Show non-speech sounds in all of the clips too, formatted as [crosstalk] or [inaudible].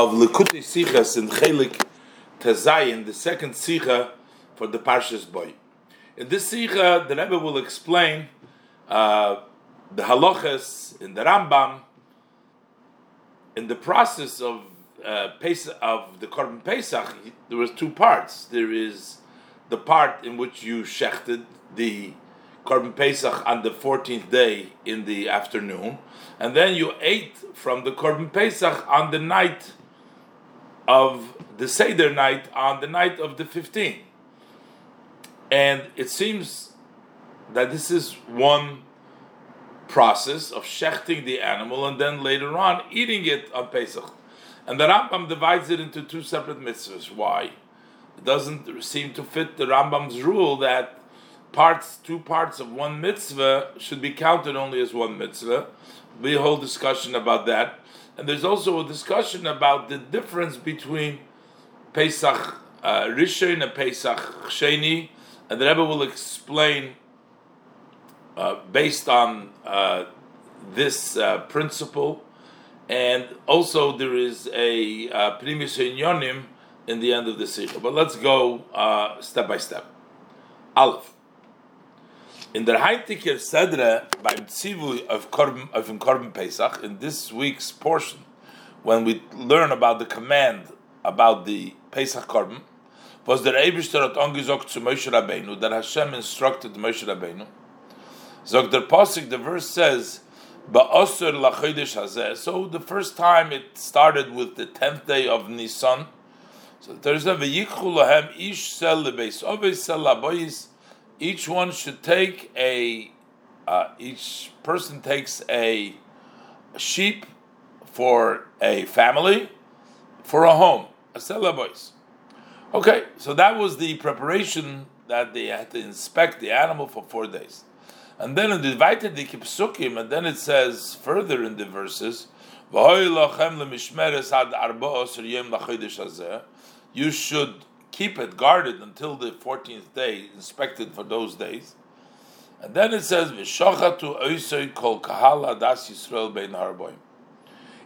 of Likutei Sichas in Chelik Tezayin, the second Sicha for the Parshas Boy. In this Sicha, the Rebbe will explain uh, the halachas in the Rambam in the process of uh, Pesach, of the Korban Pesach. There was two parts. There is the part in which you shechted the Korban Pesach on the 14th day in the afternoon, and then you ate from the Korban Pesach on the night of the Seder night, on the night of the 15th. And it seems that this is one process of shechting the animal and then later on eating it on Pesach. And the Rambam divides it into two separate mitzvahs. Why? It doesn't seem to fit the Rambam's rule that parts, two parts of one mitzvah should be counted only as one mitzvah. We a whole discussion about that, and there's also a discussion about the difference between Pesach uh, Rishon and Pesach Sheni, and the Rebbe will explain uh, based on uh, this uh, principle, and also there is a uh, Primus Yonim in the end of the Sikha. But let's go uh, step by step. Aleph. In the Heintiker Sedre beim Tzivui of Korban, of Korban Pesach, in this week's portion, when we learn about the command about the Pesach Korban, was der Eibishter hat zu Moshe Rabbeinu, that Hashem instructed Moshe Rabbeinu. Zog der the verse says, Ba'osur lachodesh hazeh. So the first time it started with the tenth day of Nisan. So there's a v'yichu lahem ish sel lebeis oveis sel labois each one should take a uh, each person takes a sheep for a family for a home. A cellar boys okay so that was the preparation that they had to inspect the animal for four days. And then in the divided the kipsukim and then it says further in the verses you should keep it guarded until the 14th day, inspected for those days. And then it says, V'shachatu oisoi kol kahala das Yisrael bein harboim.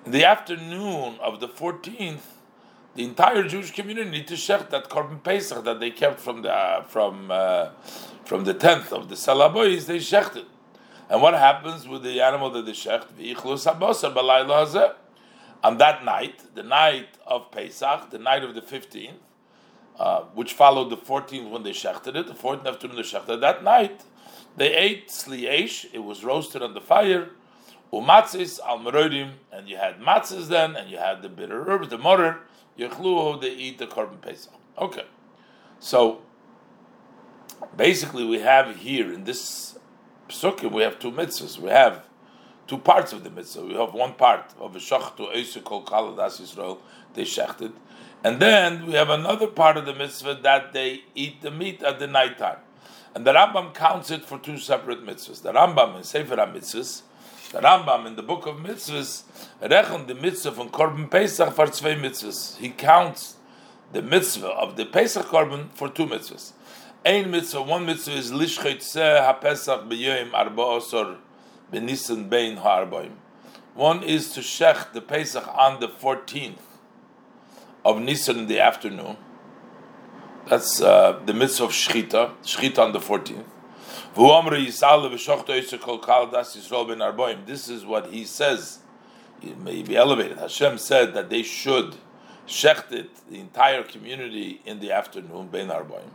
In the afternoon of the 14th, the entire Jewish community to shech that korban pesach that they kept from the uh, from uh, from the 10th of the salabois. They shechted, and what happens with the animal that they shecht? On that night, the night of Pesach, the night of the 15th, uh, which followed the 14th when they shechted it, the 14th afternoon they shechted. That night, they ate sliesh, it was roasted on the fire, umatzis al merodim, and you had matzahs then, and you had the bitter herbs, the morer, yechluo, they eat the korban pesach. Okay, so basically we have here in this psukim, we have two mitzvahs. We have two parts of the mitzvah. We have one part of a shachtu eisu kol kaladas Yisrael, they shechted, and then we have another part of the mitzvah that they eat the meat at the night time. And the Rambam counts it for two separate mitzvahs. The Rambam in Sefer HaMitzvahs, the Rambam in the book of mitzvahs, rechen the mitzvah from Korban Pesach for two mitzvahs. He counts the mitzvah of the Pesach Korban for two mitzvahs. Ein mitzvah, one mitzvah is lishchet seh ha-pesach b'yoyim arba osor bein ha-arbaim. One is to shech the Pesach on the 14th of Nisan in the afternoon. That's uh, the mitzvah of Shchita, Shchita on the 14th. This is what he says. It may be elevated. Hashem said that they should shecht it, the entire community, in the afternoon, Ben Arboim.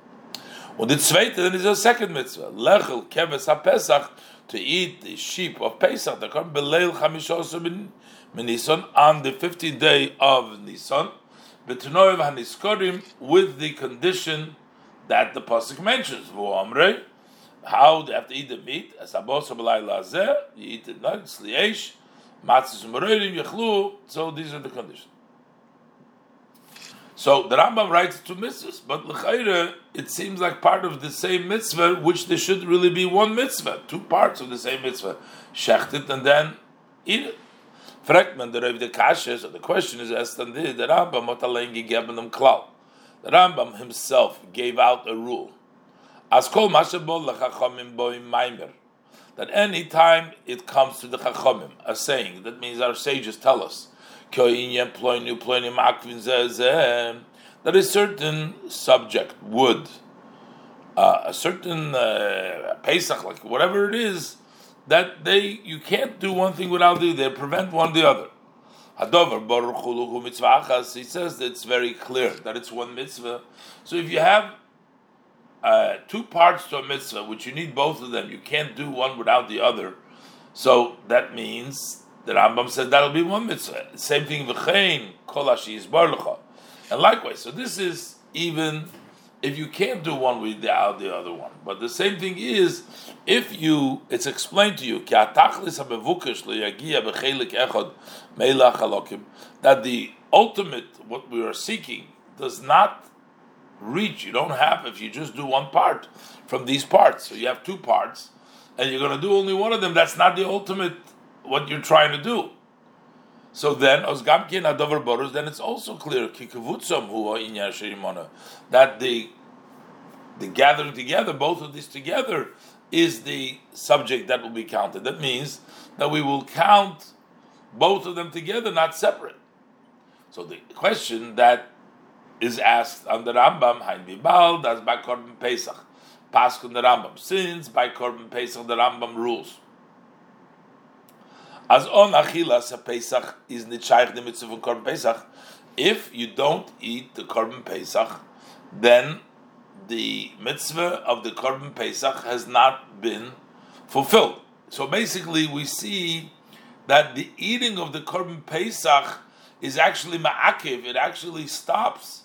And the zweite, then is a second mitzvah. Lechel keves ha-Pesach, to eat the sheep of Pesach, that come beleil min on the 15th day of Nisan with the condition that the pasuk mentions. How they have to eat the meat? As you eat it nuts, liesh, matzis yechlu. So these are the conditions. So the Rambam writes two mitzvahs, but l'chayre it seems like part of the same mitzvah, which there should really be one mitzvah, two parts of the same mitzvah. Shecht it and then eat it. Fragt man der the Kasha, so the question is asked on the Rambam hat allein gegeben dem Klau. The Rambam himself gave out a rule. As kol mashabol lechachomim boim maimer. That any time it comes to the chachomim, a saying, that means our sages tell us, that a certain subject would, uh, a certain uh, Pesach, like whatever it is, that they you can't do one thing without the other. Prevent one the other. He says that it's very clear that it's one mitzvah. So if you have uh, two parts to a mitzvah, which you need both of them, you can't do one without the other. So that means the Rambam said that'll be one mitzvah. Same thing, v'chein kolashi is And likewise, so this is even if you can't do one without the other one. But the same thing is, if you, it's explained to you, that the ultimate, what we are seeking, does not reach. You don't have if you just do one part from these parts. So you have two parts, and you're going to do only one of them. That's not the ultimate what you're trying to do. So then, Osgamki and Adavar Borus, then it's also clear that the the gathering together, both of these together, is the subject that will be counted. That means that we will count both of them together, not separate. So the question that is asked on the Rambam, Hain Bibal, that's by Korban Pesach. Paskun the Rambam. Since by Korban Pesach the Rambam rules. As on Achilas, Pesach is nitshayich the mitzvah of Korban Pesach. If you don't eat the Korban Pesach, then the mitzvah of the Korban Pesach has not been fulfilled. So basically, we see that the eating of the Korban Pesach is actually ma'akiv. It actually stops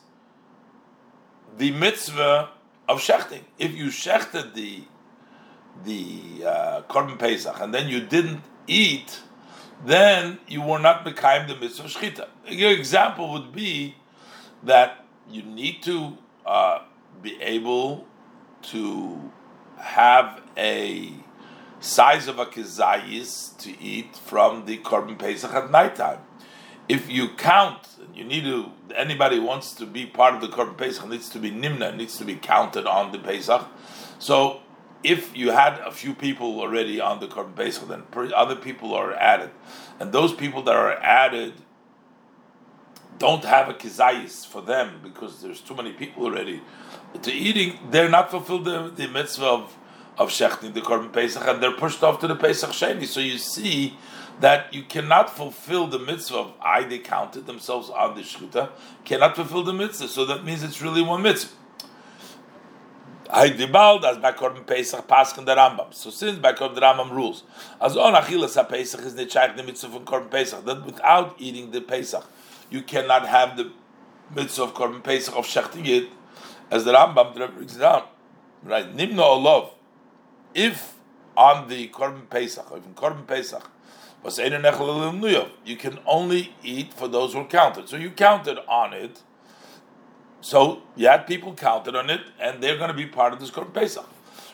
the mitzvah of shechting. If you shechted the the uh, korban pesach and then you didn't eat, then you were not mekayim the mitzvah shchita. Your example would be that you need to uh, be able to have a size of a kizayis to eat from the korban pesach at nighttime. If you count you need to anybody wants to be part of the Korban Pesach needs to be nimna, needs to be counted on the Pesach. So if you had a few people already on the Korban Pesach, then other people are added, and those people that are added don't have a kizayis for them because there's too many people already to eating. They're not fulfilled the, the mitzvah of of shechting the Korban Pesach, and they're pushed off to the Pesach Sheni. So you see that you cannot fulfill the mitzvah of I they counted themselves on the shchuta, cannot fulfill the mitzvah. So that means it's really one mitzvah. I dibald as by Korban Pesach Paskin the Rambam. So since by Korban the Rambam rules, as on Achilas Pesach is nechayk the mitzvah from Korban Pesach that without eating the Pesach you cannot have the mitzvah of Korban Pesach of shechting it, as the Rambam brings it down. Right, Nimno Olov. If on the Korban Pesach, or even Korban Pesach, you can only eat for those who are counted. So you counted on it. So you had people counted on it, and they're going to be part of this Korban Pesach.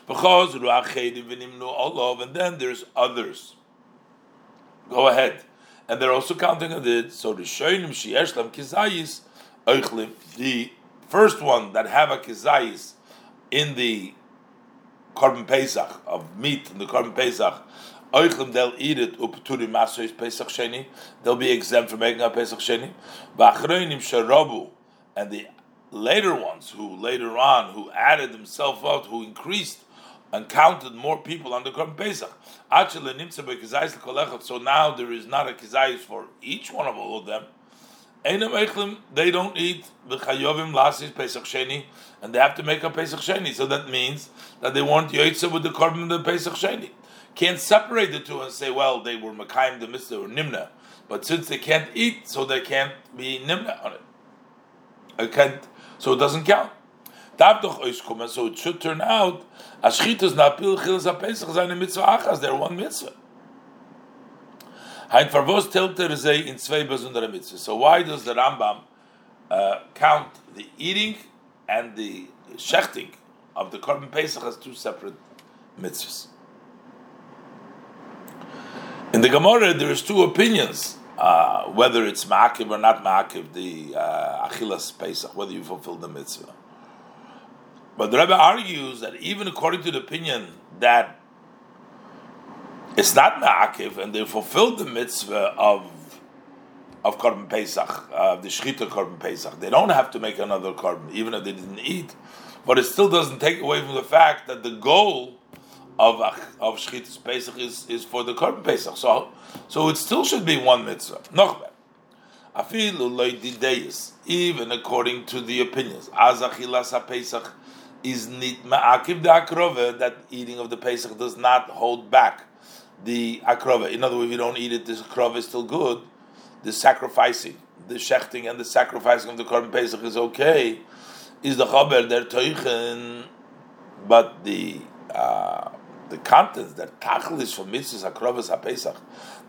Because Allah, and then there's others. Go ahead. And they're also counting on it. So the Shoinim Shieshlam Kizayis the first one that have a Kizayis in the Korban Pesach of meat in the Korban Pesach Oichem they'll eat it up to upturi masois Pesach Sheni. They'll be exempt from making a Pesach Sheni. V'achroinim sharabu and the later ones who later on who added themselves out, who increased and counted more people on the Korban Pesach. So now there is not a kizayis for each one of all of them. They don't eat the chayovim lasis Pesach Sheni, and they have to make a Pesach Sheni. So that means that they want yoytze with the korban the Pesach Sheni can't separate the two and say, well, they were Makayim the Mitzvah or Nimna. But since they can't eat, so they can't be Nimna on it. I can't, so it doesn't count. So it should turn out, Ashchitas Napil Chilas HaPesach seine Mitzvah Achas, they're one Mitzvah. In zwei Mitzvah. So why does the Rambam uh, count the eating and the shechting of the Korban Pesach as two separate mitzvahs? In the Gemara, there's two opinions uh, whether it's ma'akiv or not ma'akiv, the uh, achilas pesach, whether you fulfill the mitzvah. But the Rebbe argues that even according to the opinion that it's not ma'akiv and they fulfilled the mitzvah of of Korban Pesach, uh, the Shechita Korban Pesach. They don't have to make another Korban, even if they didn't eat. But it still doesn't take away from the fact that the goal of of Shechita's Pesach is, is for the Korban Pesach. So, so it still should be one mitzvah. Noch even according to the opinions, Azachilas Pesach is nit ma'akiv akrova that eating of the Pesach does not hold back the akrova. In other words, if you don't eat it, the akrova is still good. The sacrificing, the shechting, and the sacrificing of the korban Pesach is okay. Is the chaber der teuchen, but the uh, the contents that tachlis for mitzvahs akrovas haPesach,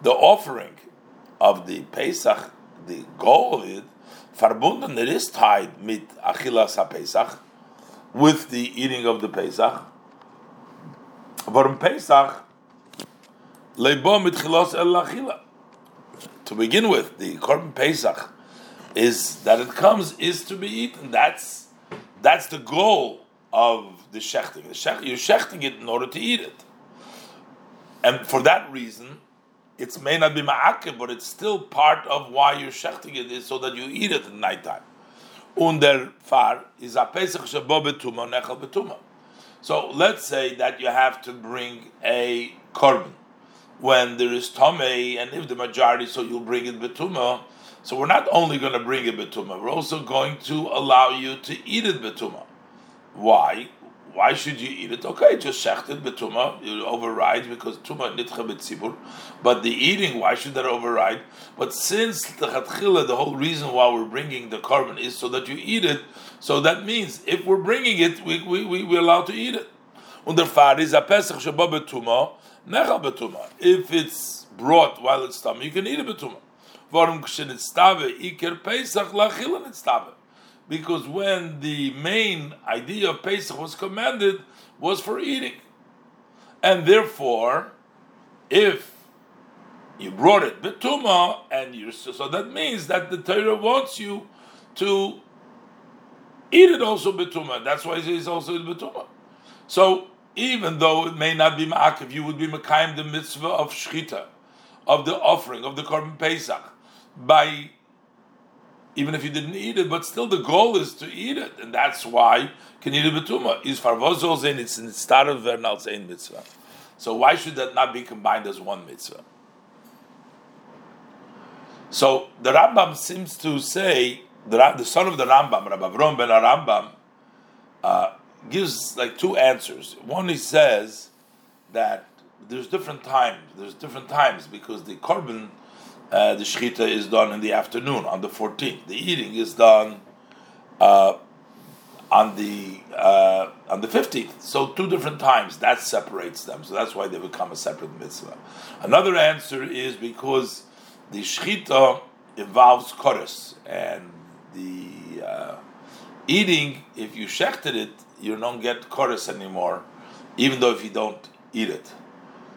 the offering of the Pesach, the goal of it, verbunden, it is tied mit achilas haPesach, with the eating of the Pesach. But Pesach, leibo mit chilos el achila. To begin with, the korban Pesach is that it comes is to be eaten. That's that's the goal of the shechting. The shech, you're shechting it in order to eat it, and for that reason, it may not be ma'akev, but it's still part of why you're shechting it is so that you eat it at nighttime. Under far is a pesach shabo betuma nechal betuma. So let's say that you have to bring a korban when there is tomei, and if the majority, so you'll bring it betuma. So we're not only going to bring it betuma, we're also going to allow you to eat it betuma. Why? Why should you eat it? Okay, just shecht it betuma. You override because tuma nitcha betzibur. But the eating, why should that override? But since the chatchila, the whole reason why we're bringing the korban is so that you eat it. So that means if we're bringing it, we we we we're allowed to eat it. Under faris a pesach sheba betuma nechal betuma. If it's brought while it's tummy, you can eat it betuma. Warum kshenitstave iker pesach lachila nitstave because when the main idea of Pesach was commanded was for eating. And therefore, if you brought it betuma, and you so that means that the Torah wants you to eat it also betuma. That's why it is also betuma. So even though it may not be ma'akiv, you would be mekayim the mitzvah of shchita, of the offering of the korban Pesach by even if you didn't eat it, but still the goal is to eat it, and that's why can eat it betuma is farvozol in it's in start of vernal zayin mitzvah. So why should that not be combined as one mitzvah? So the Rambam seems to say the, the son of the Rambam, Rabbi Avrom ben Rambam, uh, gives like two answers. One he says that there's different times. There's different times because the korban uh, the shechita is done in the afternoon on the 14th. The eating is done uh, on the uh, on the 15th. So two different times that separates them. So that's why they become a separate mitzvah. Another answer is because the shechita involves chorus and the uh, eating. If you shechted it, you don't get chorus anymore, even though if you don't eat it.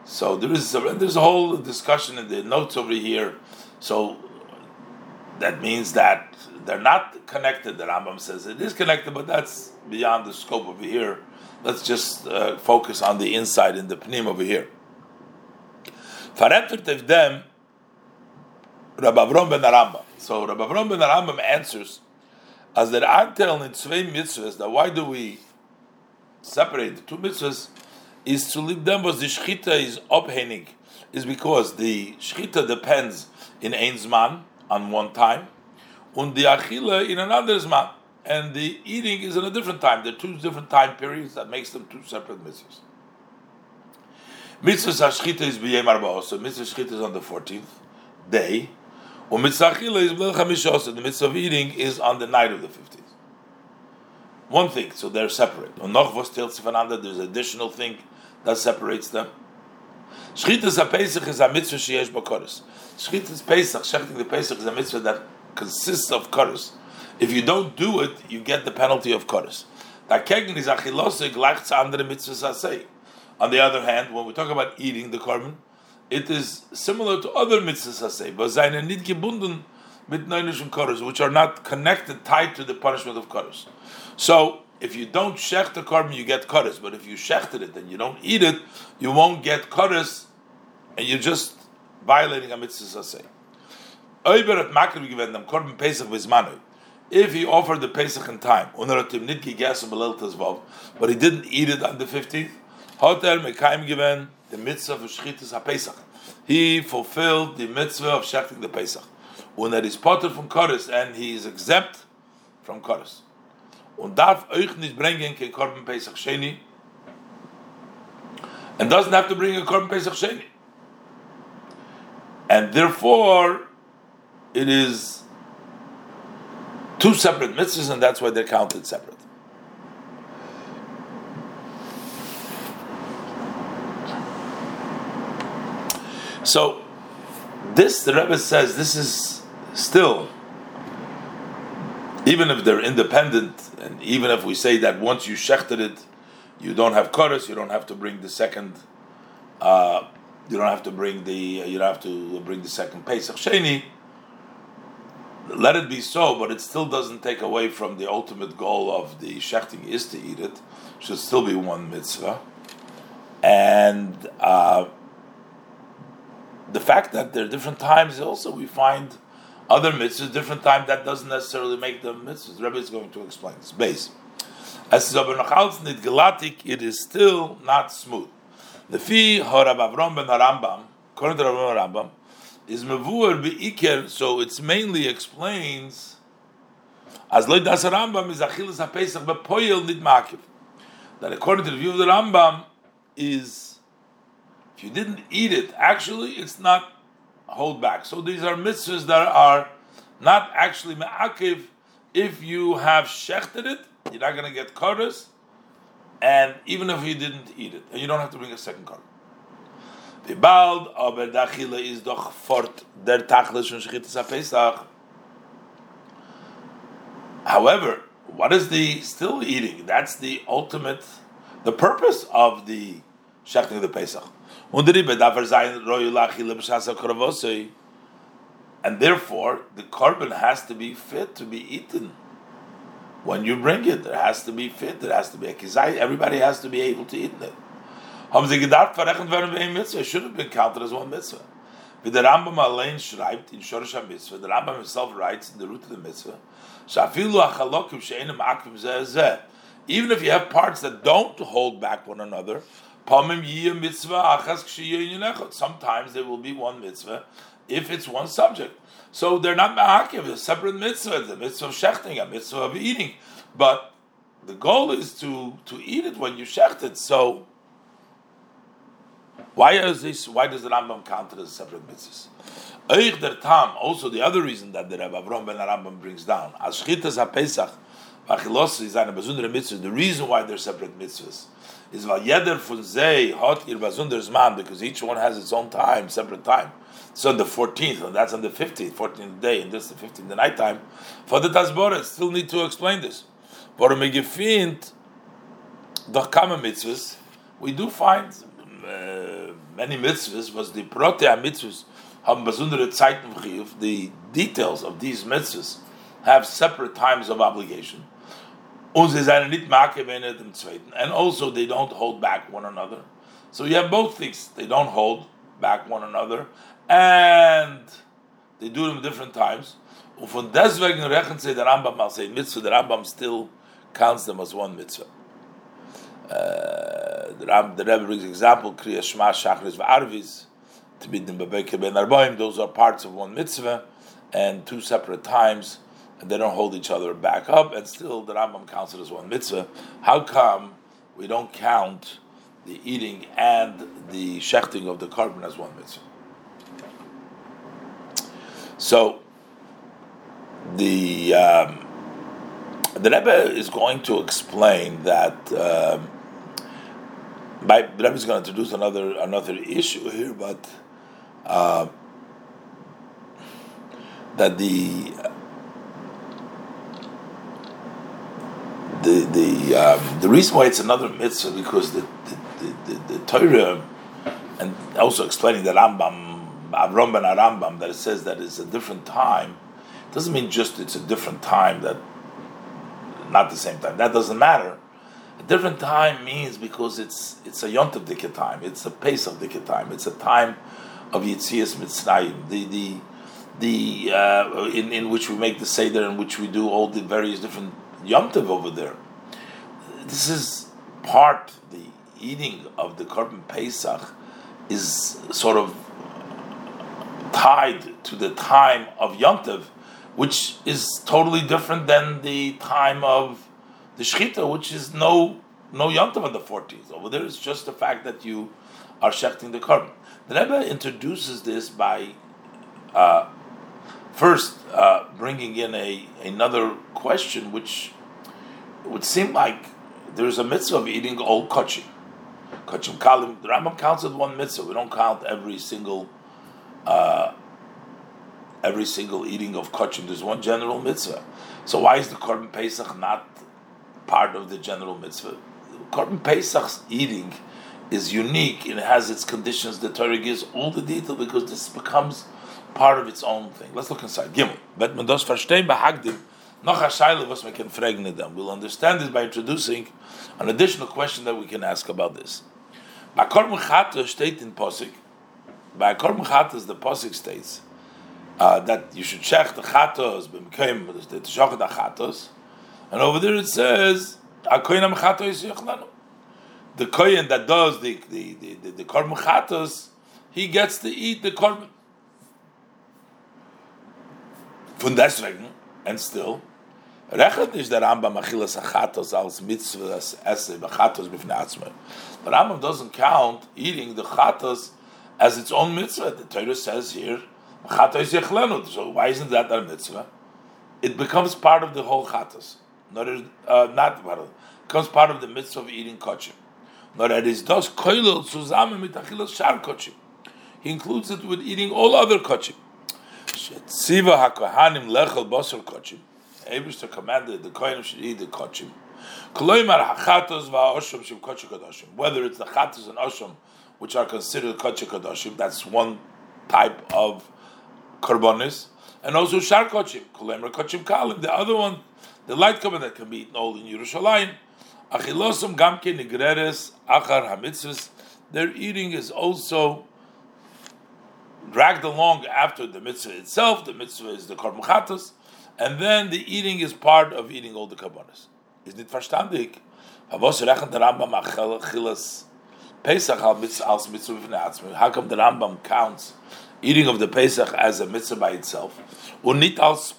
So there is a, there's a whole discussion in the notes over here. So that means that they're not connected. The Rambam says it is connected, but that's beyond the scope over here. Let's just uh, focus on the inside in the pnim over here. Farentert them, Rabbi Avrom ben Rambam. So Rabbi ben Rambam answers as there are in zwei mitzvahs. That why do we separate the two mitzvahs? is to leave them was the shchita is obhenig, is because the shchita depends in ein zman on one time, and the achila in another zman, and the eating is in a different time. There are two different time periods that makes them two separate mitzvahs. Mitzvah shchita is b'yem arba'os, so mitzvah shchita is on the fourteenth day, and mitzvah achila is b'lel chamishos, the mitzvah of eating is on the night of the fifteenth. One thing, so they're separate. And noch was there's additional thing that separates them. Shchitas Pesach is a mitzvah sheyesh b'koros. Shchitas Pesach, shechting the Pesach is a mitzvah that consists of koros. If you don't do it, you get the penalty of koros. Dakegen is achilosig like andere mitzvahs asay. On the other hand, when we talk about eating the korban, it is similar to other mitzvahs asay, but seine nit gebunden mit neunischen koros, which are not connected, tied to the punishment of koros. So if you don't shech the korban, you get kares. But if you shechted it and you don't eat it, you won't get kares, and you're just violating a mitzvah Manu. If he offered the Pesach in time, but he didn't eat it on the 15th, Hotel Mekaim given the mitzvah of Shchitas HaPesach. He fulfilled the mitzvah of shechting the Pesach. When that is from and he is exempt from Koris. Und darf euch nicht bringen kein Pesach Sheni and doesn't have to bring a Korban Pesach Sheni. And therefore, it is two separate mitzvahs, and that's why they're counted separate. So, this the Rebbe says this is still, even if they're independent, and even if we say that once you shechted it, you don't have chorus, you don't have to bring the second. Uh, you don't have to bring the. You don't have to bring the second Pesach Sheni let it be so, but it still doesn't take away from the ultimate goal of the shechting is to eat it. Should still be one mitzvah, and uh, the fact that there are different times also we find other mitzvahs different time that doesn't necessarily make them mitzvahs. The Rebbe is going to explain this base. As Galatic, it is still not smooth. The fi Horab Avram ben Rambam, according to Rabbi Rambam, is mevur be'iker, so it's mainly explains as loy das Rambam is achilas ha-pesach bepoyel nid makiv. That according to the view of the Rambam is if you didn't eat it, actually it's not hold back. So these are mitzvahs that are not actually ma'akiv. If you have shechted it, you're not going to get chorus, and even if you didn't eat it, and you don't have to bring a second bald aber da chile is doch fort der tachlis HaPesach. However, what is the still eating? That's the ultimate, the purpose of the shechting of the Pesach. And therefore, the korban has to be fit to be eaten. When you bring it, it has to be fit, it has to be a ekizai, everybody has to be able to eat it. It should have been counted as one mitzvah. But the Rambam alone writes in Shorsh mitzvah, the Rambam himself writes in the root of the mitzvah, Even if you have parts that don't hold back one another, Sometimes there will be one mitzvah if it's one subject. So they're not ma'akiv, they're separate mitzvahs, the mitzvah of shechting, a mitzvah of eating. But the goal is to, to eat it when you shecht it. So why is this? Why does the Rambam count it as separate mitzvahs? Also, the other reason that the Rebbe Avram ben Rambam brings down haPesach, is mitzvah. The reason why they're separate mitzvahs is jeder von ihr besonderes man, because each one has its own time, separate time. So on the 14th, and that's on the 15th, 14th day, and this is the 15th, the night time. For the Tasbora, still need to explain this. Find doch kama mitzvahs, we do find uh, many mitzvahs was the protea mitzvahs haben besondere Zeiten The details of these mitzvahs have separate times of obligation. And also they don't hold back one another. So you have both things. They don't hold back one another and they do them different times. Und von deswegen rechnen sie der Rambam als ein Mitzvah. Der Rambam still counts them as one Mitzvah. Uh, the, Ram, the Rebbe brings example Kriya Shema Shachris VaArvis to be them Bebeke Ben Arboim. Those are parts of one mitzvah and two separate times, and they don't hold each other back up. And still, the Rambam counts it as one mitzvah. How come we don't count the eating and the shechting of the korban as one mitzvah? So the um, the Rebbe is going to explain that. Um, by, the Rebbe is going to introduce another another issue here, but uh, that the the the um, the reason why it's another mitzvah because the the, the, the, the Torah and also explaining the Rambam Avram ben Rambam that it says that it's a different time doesn't mean just it's a different time that not the same time. That doesn't matter. A different time means because it's it's a yontav dikka time, it's a pace of dikka time, it's a time of Yitzias Mitzrayim. The the the uh, in in which we make the seder, in which we do all the various different yom over there. This is part the eating of the korban pesach is sort of tied to the time of yom which is totally different than the time of the shechita, which is no no yom on the 14th. Over there, it's just the fact that you are shechting the korban. The Rebbe introduces this by uh, first uh, bringing in a another question, which would seem like there's a mitzvah of eating all kachim. Kachim kalim. The Rambam counts as one mitzvah. We don't count every single uh, every single eating of kachim. There's one general mitzvah. So why is the korban pesach not part of the general mitzvah? Korban pesach's eating is unique it has its conditions. The Torah gives all the detail because this becomes part of its own thing. Let's look inside. Gimel. Noch a shaila was man can fragen them. We'll understand this by introducing an additional question that we can ask about this. By Korban Chata state in Posik. By Korban Chata the Posik states uh, that you should check the Chatos b'mkeim the Teshochet Chatos, and over there it says Akoinam Chatos Yochlanu the kohen that does the the the, the, the korban chatos, he gets to eat the korban. Von deswegen, and still, rechet is der Rambam achilas achatos als mitzvahs esse bechatos b'fnei atzmei. The Rambam doesn't count eating the chatos as its own mitzvah. The Torah says here, chatos yechlenu. So why isn't that a mitzvah? It becomes part of the whole chatos. Not, uh, not part of, becomes part of the mitzvah of eating kachim. Nor er is das koilel zusammen mit achilas shar kochim. He includes it with eating all other kochim. Siva hakohanim lechel basar kochim. Eibishter commanded the kohen should eat the kochim. Koloimar hachatos kochim kadoshim. Whether it's the chatos and osham, which are considered kochim kadoshim, that's one type of korbanis, and also shar kochim. Koloimar kochim kalim. The other one, the light korban that can be eaten all in Yerushalayim. Achilosum gamke nigreres achar hamitzvus. Their eating is also dragged along after the mitzvah itself. The mitzvah is the korban and then the eating is part of eating all the kabbanas. isn't it verstandig? Havos rechnet der Rambam achilas Pesach als mitzvah How come the Rambam counts eating of the Pesach as a mitzvah by itself, und nicht als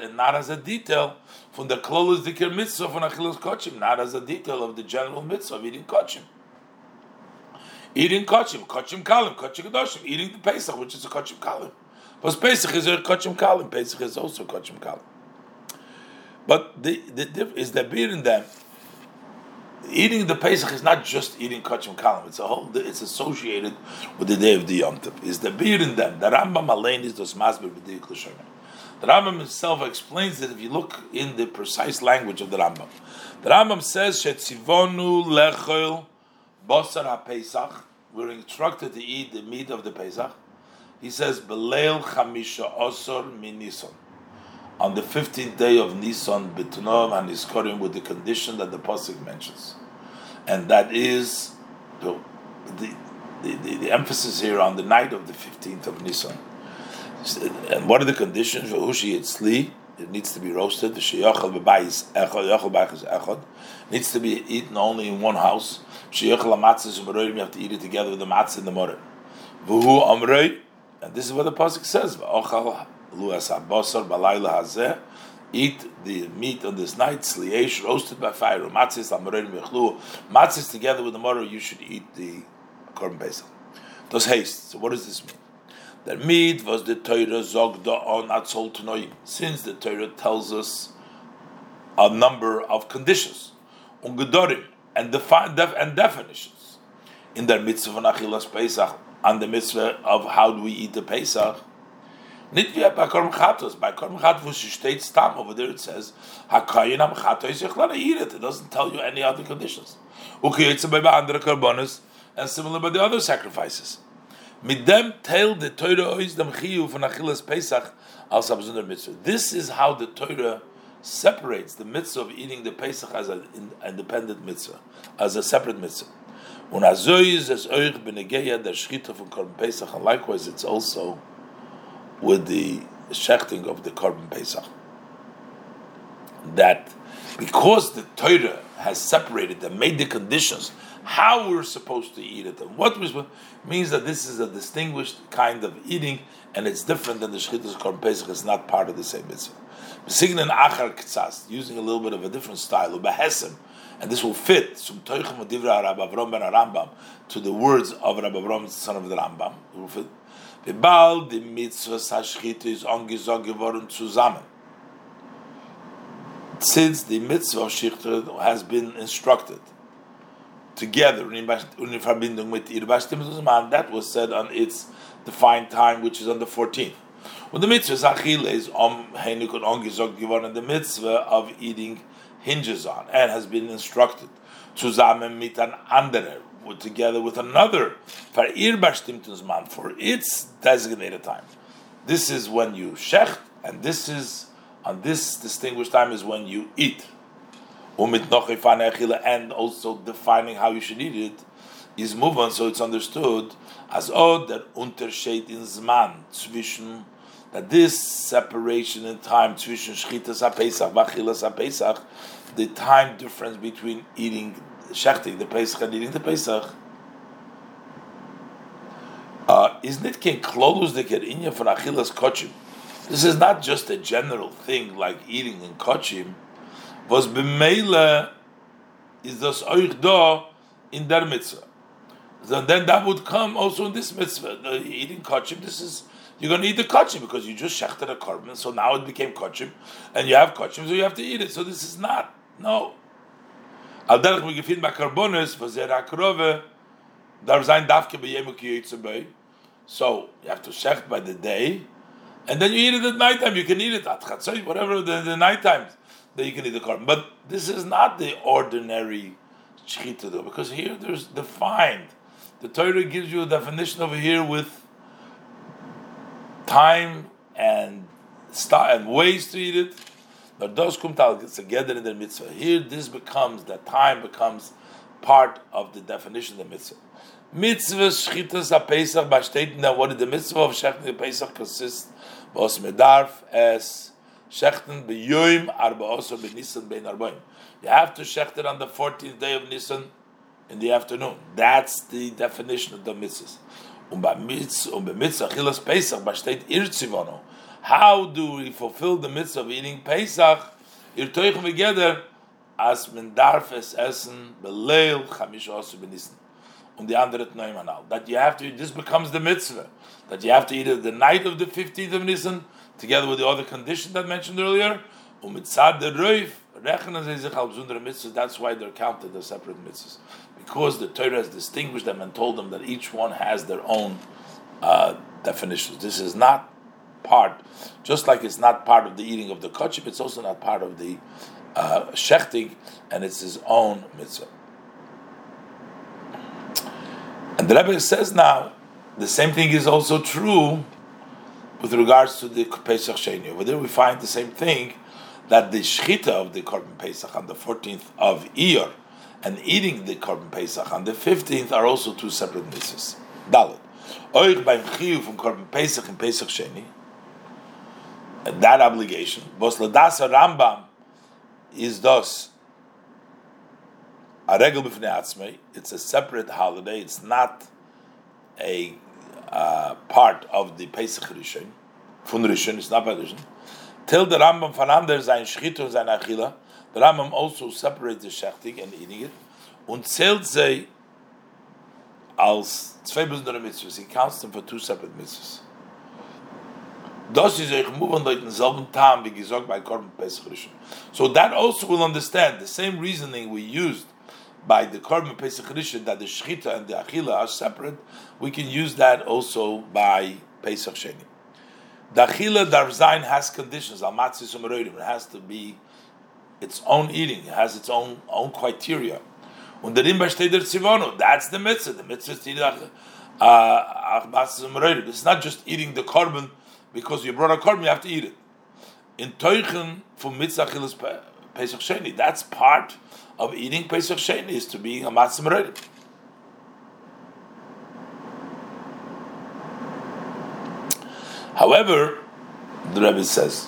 and not as a detail from the klolos dikir mitzvah von achilas kochim, not as a detail of the general mitzvah of eating kochim. Eating kochim, kochim kalim, kochim kadoshim, eating the Pesach, which is a kochim kalim. Because Pesach is a kochim kalim, Pesach is also kochim kalim. But the, the is the beer in them eating the Pesach is not just eating kachim Kalim. It's a whole. It's associated with the day of the Yom Tov. Is the beer in them? The Rambam Alein is dos masber l'shomer. The Rambam himself explains that if you look in the precise language of the Rambam, the Rambam says shetzivonu lechol basar haPesach. We're instructed to eat the meat of the Pesach. He says beleil chamisha osor min Nisan. On the 15th day of Nisan, Betunov and Iskorim with the condition that the Pasuk mentions and that is the, the, the, the, emphasis here on the night of the 15th of Nisan. And what are the conditions? It needs to be roasted. It needs to be eaten only in one house. You have to eat it together with the matzah and the moreh. And this is what the pasuk says eat the meat on this night, sliesh, roasted by fire, matzis, yechlu, matzis together with the mother, you should eat the korban pesach. Does haste. So what does this mean? That meat was the Torah zogda on atzol tnoim. Since the Torah tells us a number of conditions, ungedorim, and define def, and definitions in their mitzvah of achilas pesach, and the mitzvah of how do we eat the pesach, Nicht wie bei Korm Chatos. Bei Korm Chatos, she steht Stam, over there it says, HaKayin Am Chatos, can eat it. It doesn't tell you any other conditions. It's by andere Korbanos, and similar by the other sacrifices. Mit dem teil the Torah ois dem Chiyu von Achilas Pesach als abzunder mitzvah. This is how the Torah separates the mitzvah of eating the Pesach as an independent mitzvah, as a separate mitzvah. Und azoi is es euch benegeya der Schritte Pesach, and likewise it's also with the shechting of the Korban Pesach. That because the Torah has separated and made the conditions how we're supposed to eat it and what we means that this is a distinguished kind of eating and it's different than the Shechitah Korban Pesach. It's not part of the same mitzvah. Signin achar ktsas, using a little bit of a different style, ubahesem, and this will fit to the words of Rabbi Avram, son of the Rambam. It will fit. Bebal the mitzvah sashchita is ongesog geworden zusammen. Since the mitzvah of Shichter has been instructed together in Verbindung mit ihr that was said on its defined time, which is on the 14th. When the mitzvah achile is om heinikot ongesog geworden, the mitzvah of eating hinges on and has been instructed zusammen mit an anderer together with another for man for its designated time. This is when you shecht, and this is on this distinguished time is when you eat. And also defining how you should eat it is movement, so it's understood as od der Unterschied in Zman zwischen that this separation in time zwischen Shchitas HaPesach Vachilas HaPesach, the time difference between eating shechting the Pesach and eating the Pesach, uh, isn't klolus de kerinya for achilas kochim? This is not just a general thing like eating in kochim. Was b'meile is das euch da in der mitzvah. So then that would come also in this mitzvah, the eating kochim. This is you're going to eat the kochim because you just shechted a korban, so now it became kochim, and you have kochim, so you have to eat it. So this is not no. Al derech mi gefind ba karbonis, was er akrove, dar sein dafke be yemu ki so you have to shecht by the day, and then you eat it at night time. You can eat it at chatzoi, whatever the, the night times that you can eat the korban. But this is not the ordinary shechita because here there's defined. The Torah gives you a definition over here with time and style and ways to eat it. But those kumtal together in the mitzvah. Here, this becomes that time becomes part of the definition of the mitzvah. Mitzvah shchitas ha-pesach b'ashtetin that what the mitzvah of shechten pesach consists was medarf as shechten b'yoyim arba also b'nisan bein arbaim. You have to shecht it on the 14th day of Nisan in the afternoon. That's the definition of the mitzvahs. Um bei mitzvah, um bei mitzvah chilas pesach b'ashteit ir How do we fulfill the mitzvah of eating pesach? Ir toichen together as men darf es essen beleil chamish also b'nisan on the andere Neumanal. That you have to, this becomes the mitzvah. That you have to eat it the night of the 15th of Nisan, together with the other condition that I mentioned earlier. Umitzad the Reif, that's why they're counted as separate mitzvahs. Because the Torah has distinguished them and told them that each one has their own uh, definitions. This is not part, just like it's not part of the eating of the kachip, it's also not part of the uh, shechting, and it's his own mitzvah. And the Rebbe says now, the same thing is also true with regards to the Pesach Sheni. Over there we find the same thing, that the Shechita of the Korban Pesach on the 14th of Iyar and eating the Korban Pesach on the 15th are also two separate mitzvahs. Dalit. Oich beim from Korban Pesach and Pesach Sheni, that obligation, Bos Ladasa Rambam is thus a regel It's a separate holiday. It's not a uh, part of the Pesach Rishon. Fun Rishon, it's not by Rishon. Till the Rambam von Ander sein Schchit und sein Achila, the Rambam also separates the shechting and eating it und zählt sie als zwei besondere mitzvahs. He counts them for two separate mitzvahs. Das euch move on selben wie gesagt bei Korban Pesach Rishon. So that also will understand the same reasoning we used by the Korban Pesach Rishon that the Shechita and the Achila are separate, we can use that also by Pesach Sheni. The Achila Darzain has conditions, Al Matzis It has to be its own eating, it has its own own criteria. Und der Rimba steht der Tzivono, that's the mitzvah. The mitzvah is to eat uh, It's not just eating the korban because you brought a korban, you have to eat it. In Teuchen for mitzvah chilas Pesach Sheni, that's part of eating Pesach Sheni is to being a matzah However, the Rebbe says.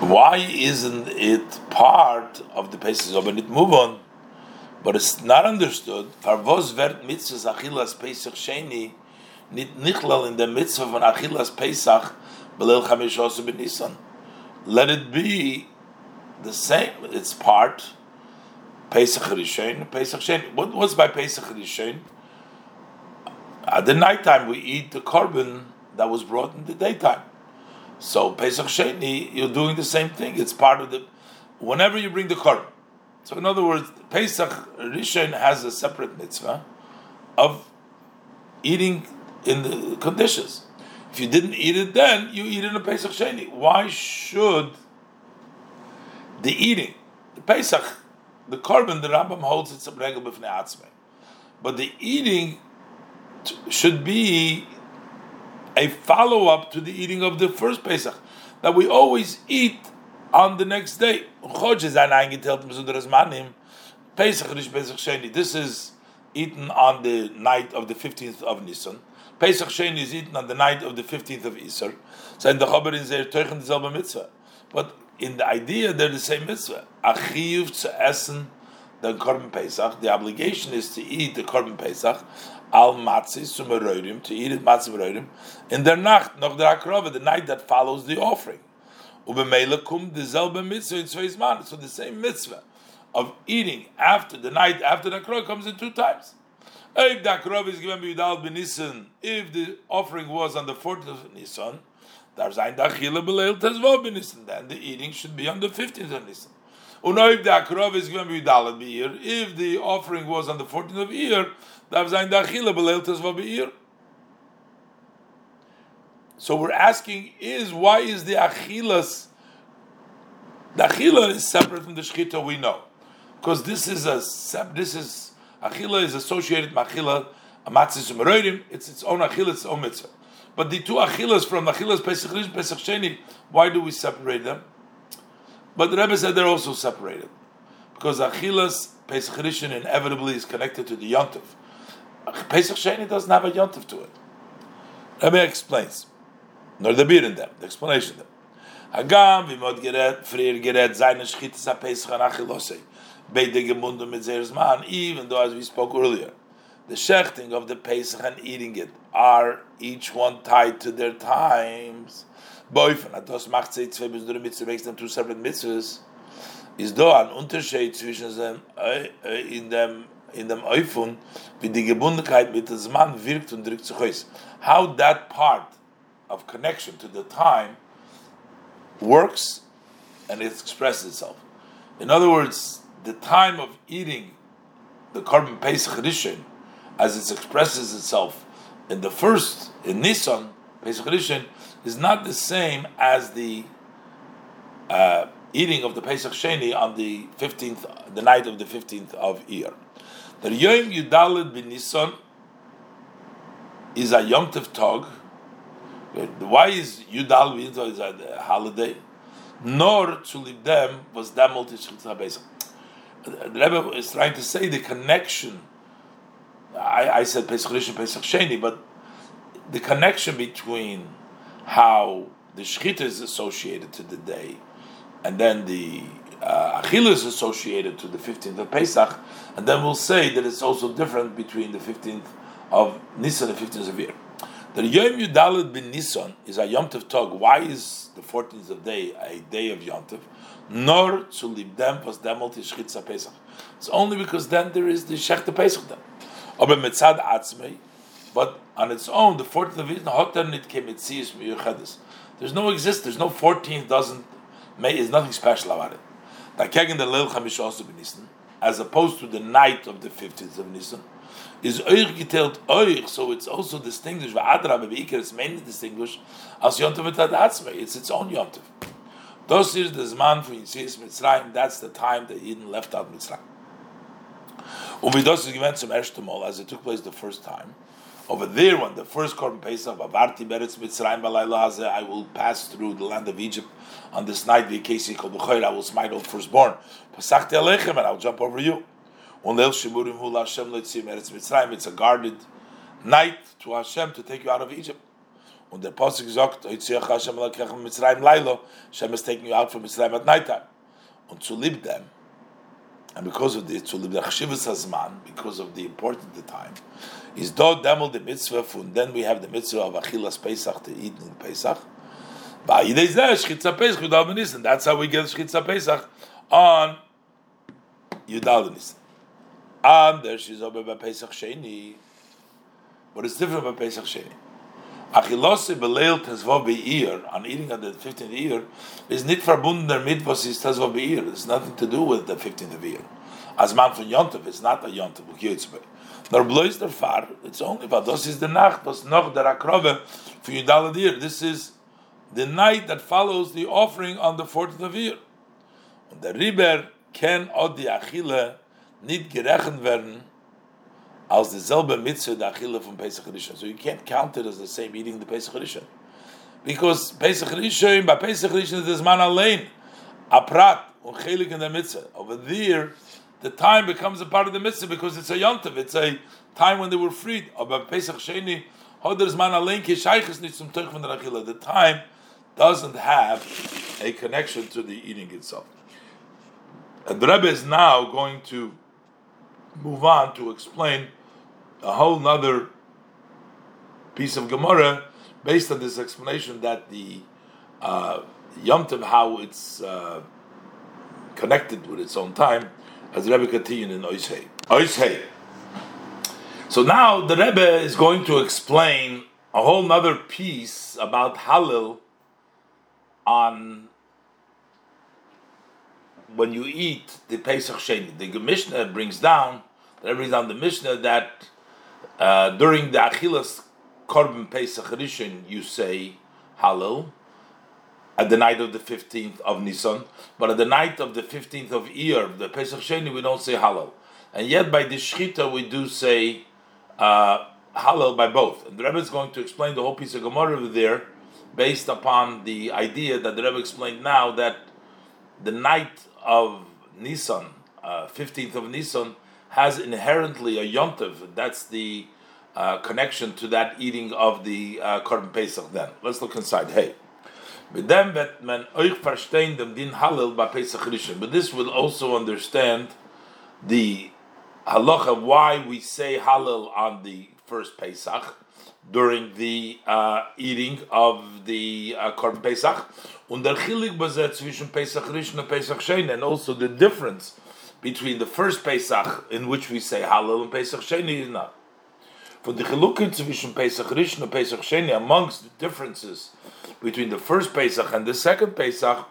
Why isn't it part of the Pesach when it move on? But it's not understood. Farvos vert mitzvahs achilas Pesach sheni nichlal in the mitzvah von achilas Pesach belil chamish osu b'nisan. Let it be the same. It's part Pesach Rishon, Pesach Sheni. What was by Pesach Rishon? At the nighttime, we eat the korban that was brought in the daytime. So Pesach Sheni, you're doing the same thing. It's part of the. Whenever you bring the korban. So in other words, Pesach Rishon has a separate mitzvah of eating in the conditions. If you didn't eat it then, you eat in a Pesach Sheni. Why should the eating, the Pesach, the korban, the Rambam holds it's a regel b'fnei but the eating t- should be a follow up to the eating of the first Pesach that we always eat on the next day. This is eaten on the night of the 15th of Nisan. Pesach Sheni is eaten on the night of the 15th of Iyar. So in the Chaber is there teuchen dieselbe mitzvah. But in the idea, they're the same mitzvah. Achiyuv to essen the Korban Pesach. The obligation is to eat the Korban Pesach al matzis sumeroidim, to eat it matzis in der Nacht, noch der Akrova, the night that follows the offering. Dieselbe mitzvah. So the same mitzvah of eating after the night after the Akrova comes in two times. If the Akrova is given by Yudal if the offering was on the 14th of Nisan, then the eating should be on the 15th of Nisan. if the Akrov is given if the offering was on the 14th of Iyar, there's ein Dachile Beleil Tezvov Be'ir. So we're asking is why is the achilas the achila is separate from the shchita we know? Because this is a this is achila is associated with achila amatzis it's its own achila its own mitzvah. But the two achilas from achilas pesach rish pesach sheni why do we separate them? But the Rebbe said they're also separated. Because achilas pesach rishon inevitably is connected to the yontif. Pesach sheni doesn't have a yontif to it. Rebbe explains nor the beer in them, the explanation them. Hagam, gebunden mit Zerzman, even though, as we spoke earlier, the shechting of the Pesach and eating it are each one tied to their times. Atos Mitzvah, makes them two separate mitzvahs, is do an Unterschied zwischen äh, äh, in in wie die Gebundenkeit mit dem Mann wirkt und drückt sich aus. How that part of connection to the time works and it expresses itself. In other words, the time of eating the korban Pesach Rishon, as it expresses itself in the first, in Nisan, Pesach Rishon, is not the same as the uh, eating of the Pesach Sheni on the 15th, the night of the 15th of Iyar. The Yom Yudalid bin Nisan is a Yom Tov Tog, why is Yudal is a holiday? Nor to leave them was that multi The Rebbe is trying to say the connection. I, I said Pesach Rishon, Pesach Sheni, but the connection between how the Shechita is associated to the day, and then the uh, is associated to the 15th of Pesach, and then we'll say that it's also different between the 15th of Nisan and the 15th of Iyar. The Yom Yudalid bin Nisan is a Yom Tov Tog. Why is the 14th of day a day of Yom Tov? Nor to them was demol tishchitza Pesach. It's only because then there is the Shech Pesach then. Mitzad atzmei, but on its own, the 14th of Nisan, hotan it came it sees miyuchadis. There's no exist. There's no 14th. Doesn't may is nothing special about it. That kegen the Leil Chamish also bin Nisan, as opposed to the night of the 15th of Nisan is euch geteilt euch, so it's also distinguished, v'adra be'ikir, it's mainly distinguished, as yontav et it's its own yontav. Das is the Zman for Yitzis Mitzrayim, that's the time that Eden left out Mitzrayim. Und wie das ist gewinnt zum ersten Mal, as it took place the first time, over there when the first Korban Pesach, of Avarti Beretz Mitzrayim Balayla I will pass through the land of Egypt on this night, V'kesi Kol B'choyer, I will smite all firstborn. Pasachti Alechem, and I'll jump over you. It's a guarded night to Hashem to take you out of Egypt. Und der Pasuk sagt, Oitziach Hashem Mitzrayim Lailo, Hashem is taking you out from Mitzrayim at night time. Und zu lieb them, and because of the zu lieb the Chashivas Hazman, because of the importance of the time, is do demel the mitzvah, and then we have the mitzvah of Achilas Pesach to eat in Pesach. That's how we get Shchitza Pesach on Yudal Nisan. And there she's over by Pesach Sheni. But it's different by Pesach Sheni. Achilose beleil tezvov be'ir, on eating on the 15th Iyar, is not verbunden damit, was be'ir. It's nothing to do with the 15th Iyar. As man von Yontov, it's not a Yontov, Kiyitzbei. Nor blois der Far, it's only, but this is the Nacht, was noch der Akrove for Yudal. This is the night that follows the offering on the 14th of Iyar. Und the Riber kann od die Achille nicht gerechnet werden als dieselbe Mitzvah der Achille von Pesach Rishon. So you can't count it as the same eating the Pesach Rishon. Because Pesach Rishon, by Pesach Rishon, there's man allein, a prat, und chelik in the Mitzvah. Over there, the time becomes a part of the Mitzvah because it's a yontav, it's a time when they were freed. But Pesach Sheni, there's man allein, kishaychis nicht zum Teuch von der Achille. The time doesn't have a connection to the eating itself. And the Rebbe is now going to move on to explain a whole nother piece of Gemara based on this explanation that the uh, Yom Tov, how it's uh, connected with its own time, as Rebbe continued in Oishei. Oishei. So now the Rebbe is going to explain a whole nother piece about Halil on when you eat the Pesach Sheni. The Mishnah brings down, that brings down the Mishnah that uh, during the Achilas Korban Pesach Rishon you say Halal at the night of the 15th of Nisan, but at the night of the 15th of Iyar, the Pesach Sheni, we don't say Halal. And yet by the Shechita we do say uh, Halal by both. And the Rebbe is going to explain the whole piece of Gemara over there based upon the idea that the Rebbe explained now that the night of Nisan, uh, 15th of Nisan, has inherently a yontiv. That's the uh, connection to that eating of the uh, Korban Pesach then. Let's look inside. Hey. But this will also understand the halacha why we say halal on the first Pesach during the uh, eating of the uh, Korban Pesach, und der Chilik zwischen Pesach Rishon Pesach Sheni, and also the difference between the first Pesach, in which we say Halal, and Pesach Sheni is not. For the Chilukim zwischen Pesach Rishon and Pesach Sheni, amongst the differences between the first Pesach and the second Pesach,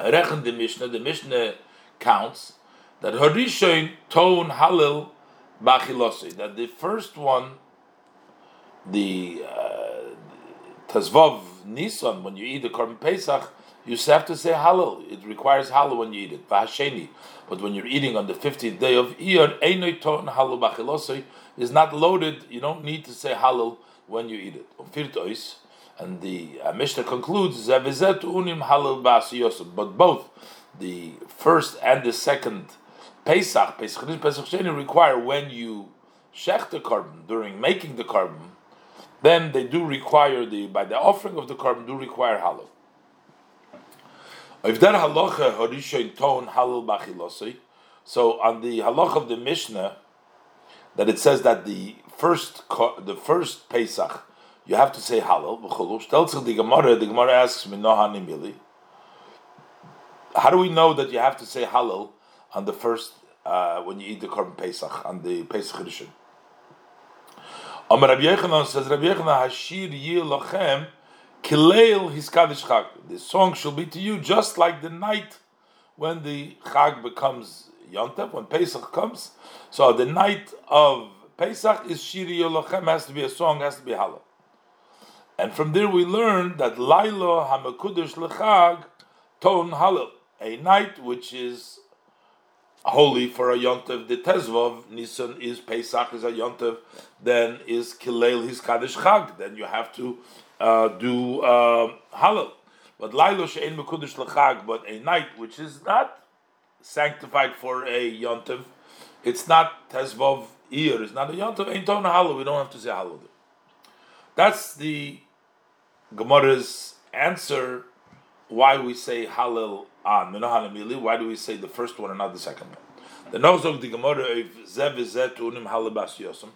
Rechen the Mishnah, the Mishnah counts that Harishon tone Halal Bachilosi, that the first one the uh, Tazvav Nisan, when you eat the Korban Pesach, you have to say halal. It requires halal when you eat it. Vahasheni. But when you're eating on the 15th day of Iyar, Einoi Ton halal bachilosoi is not loaded. You don't need to say halal when you eat it. And the uh, Mishnah concludes, unim halal But both the first and the second Pesach, Pesach Pesach Sheni require when you shech the korban, during making the korban then they do require the by the offering of the korban do require halal. If that halacha horishain ton halal so on the halacha of the Mishnah, that it says that the first the first Pesach you have to say halal. Tells the Gemara. The Gemara asks me mili. How do we know that you have to say halal on the first uh, when you eat the korban Pesach on the Pesach edition? Amar Rabbi Yechanan says, Rabbi Yechanan, Hashir Yilachem, Kileil Hiskadish Chag. The song shall be to you just like the night when the Chag becomes Yontav, when Pesach comes. So the night of Pesach is Shir Yilachem, has to be a song, has to be Halal. And from there we learn that Lailo Hamakudish Lechag Ton Halal, a night which is holy for a yontav. The tezvav Nisan is Pesach is a yontav. Then is Kilel his Kaddish Chag. Then you have to uh, do uh, halal. But Lailo she'en mekudish lechag, but a night which is not sanctified for a yontav, it's not Tezvov ear, it's not a Yontav, ain't Tona Halal, we don't have to say Halal. That's the Gemara's answer why we say Halal on Minohanamili, why do we say the first one and not the second one? The Nozog the Gemara Unim Halabas Yosem,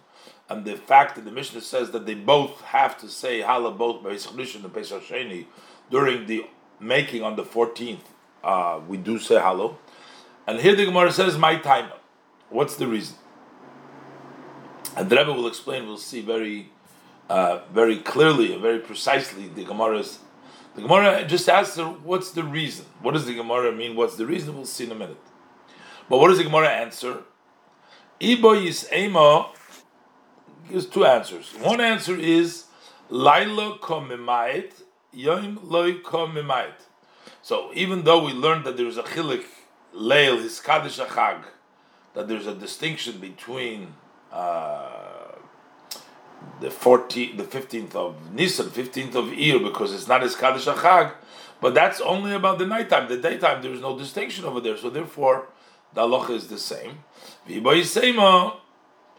and the fact that the Mishnah says that they both have to say Halal both by Rishon and Pesach Sheni during the making on the 14th, uh, we do say Halal. And here the Gemara says, My time. What's the reason? And the Rebbe will explain, we'll see very uh, very clearly and very precisely the Gemara's. The Gemara just asks her, "What's the reason? What does the Gemara mean? What's the reason?" We'll see in a minute. But what does the Gemara answer? Ibo ema gives two answers. One answer is Laila komimait, yom loy komimait. So even though we learned that there is a chilik leil his kaddish achag, that there's a distinction between. Uh, the 14th, the 15th of Nisan, 15th of Iyar, because it's not as Kaddish Achag, but that's only about the nighttime. The daytime, there is no distinction over there, so therefore, the halacha is the same.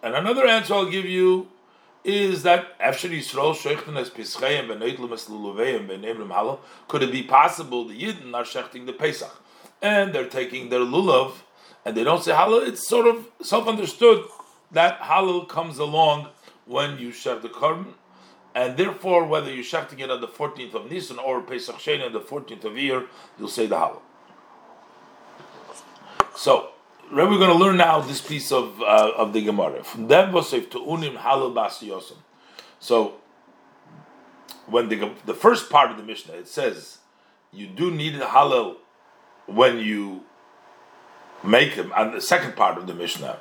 And another answer I'll give you is that actually slow shekhtenes pesach benet lulav and benim mal could it be possible the Yidden are shechting the Pesach and they're taking their lulav and they don't say halal? It's sort of self-understood that halal comes along when you shech the korban, and therefore whether you're shechting it on the 14th of Nisan or Pesach Sheni on the 14th of Iyar, you'll say the halal. So, we're going to learn now this piece of uh, of the Gemara. From them to unim halal bas So, when the the first part of the Mishnah it says you do need a halal when you make them, and the second part of the Mishnah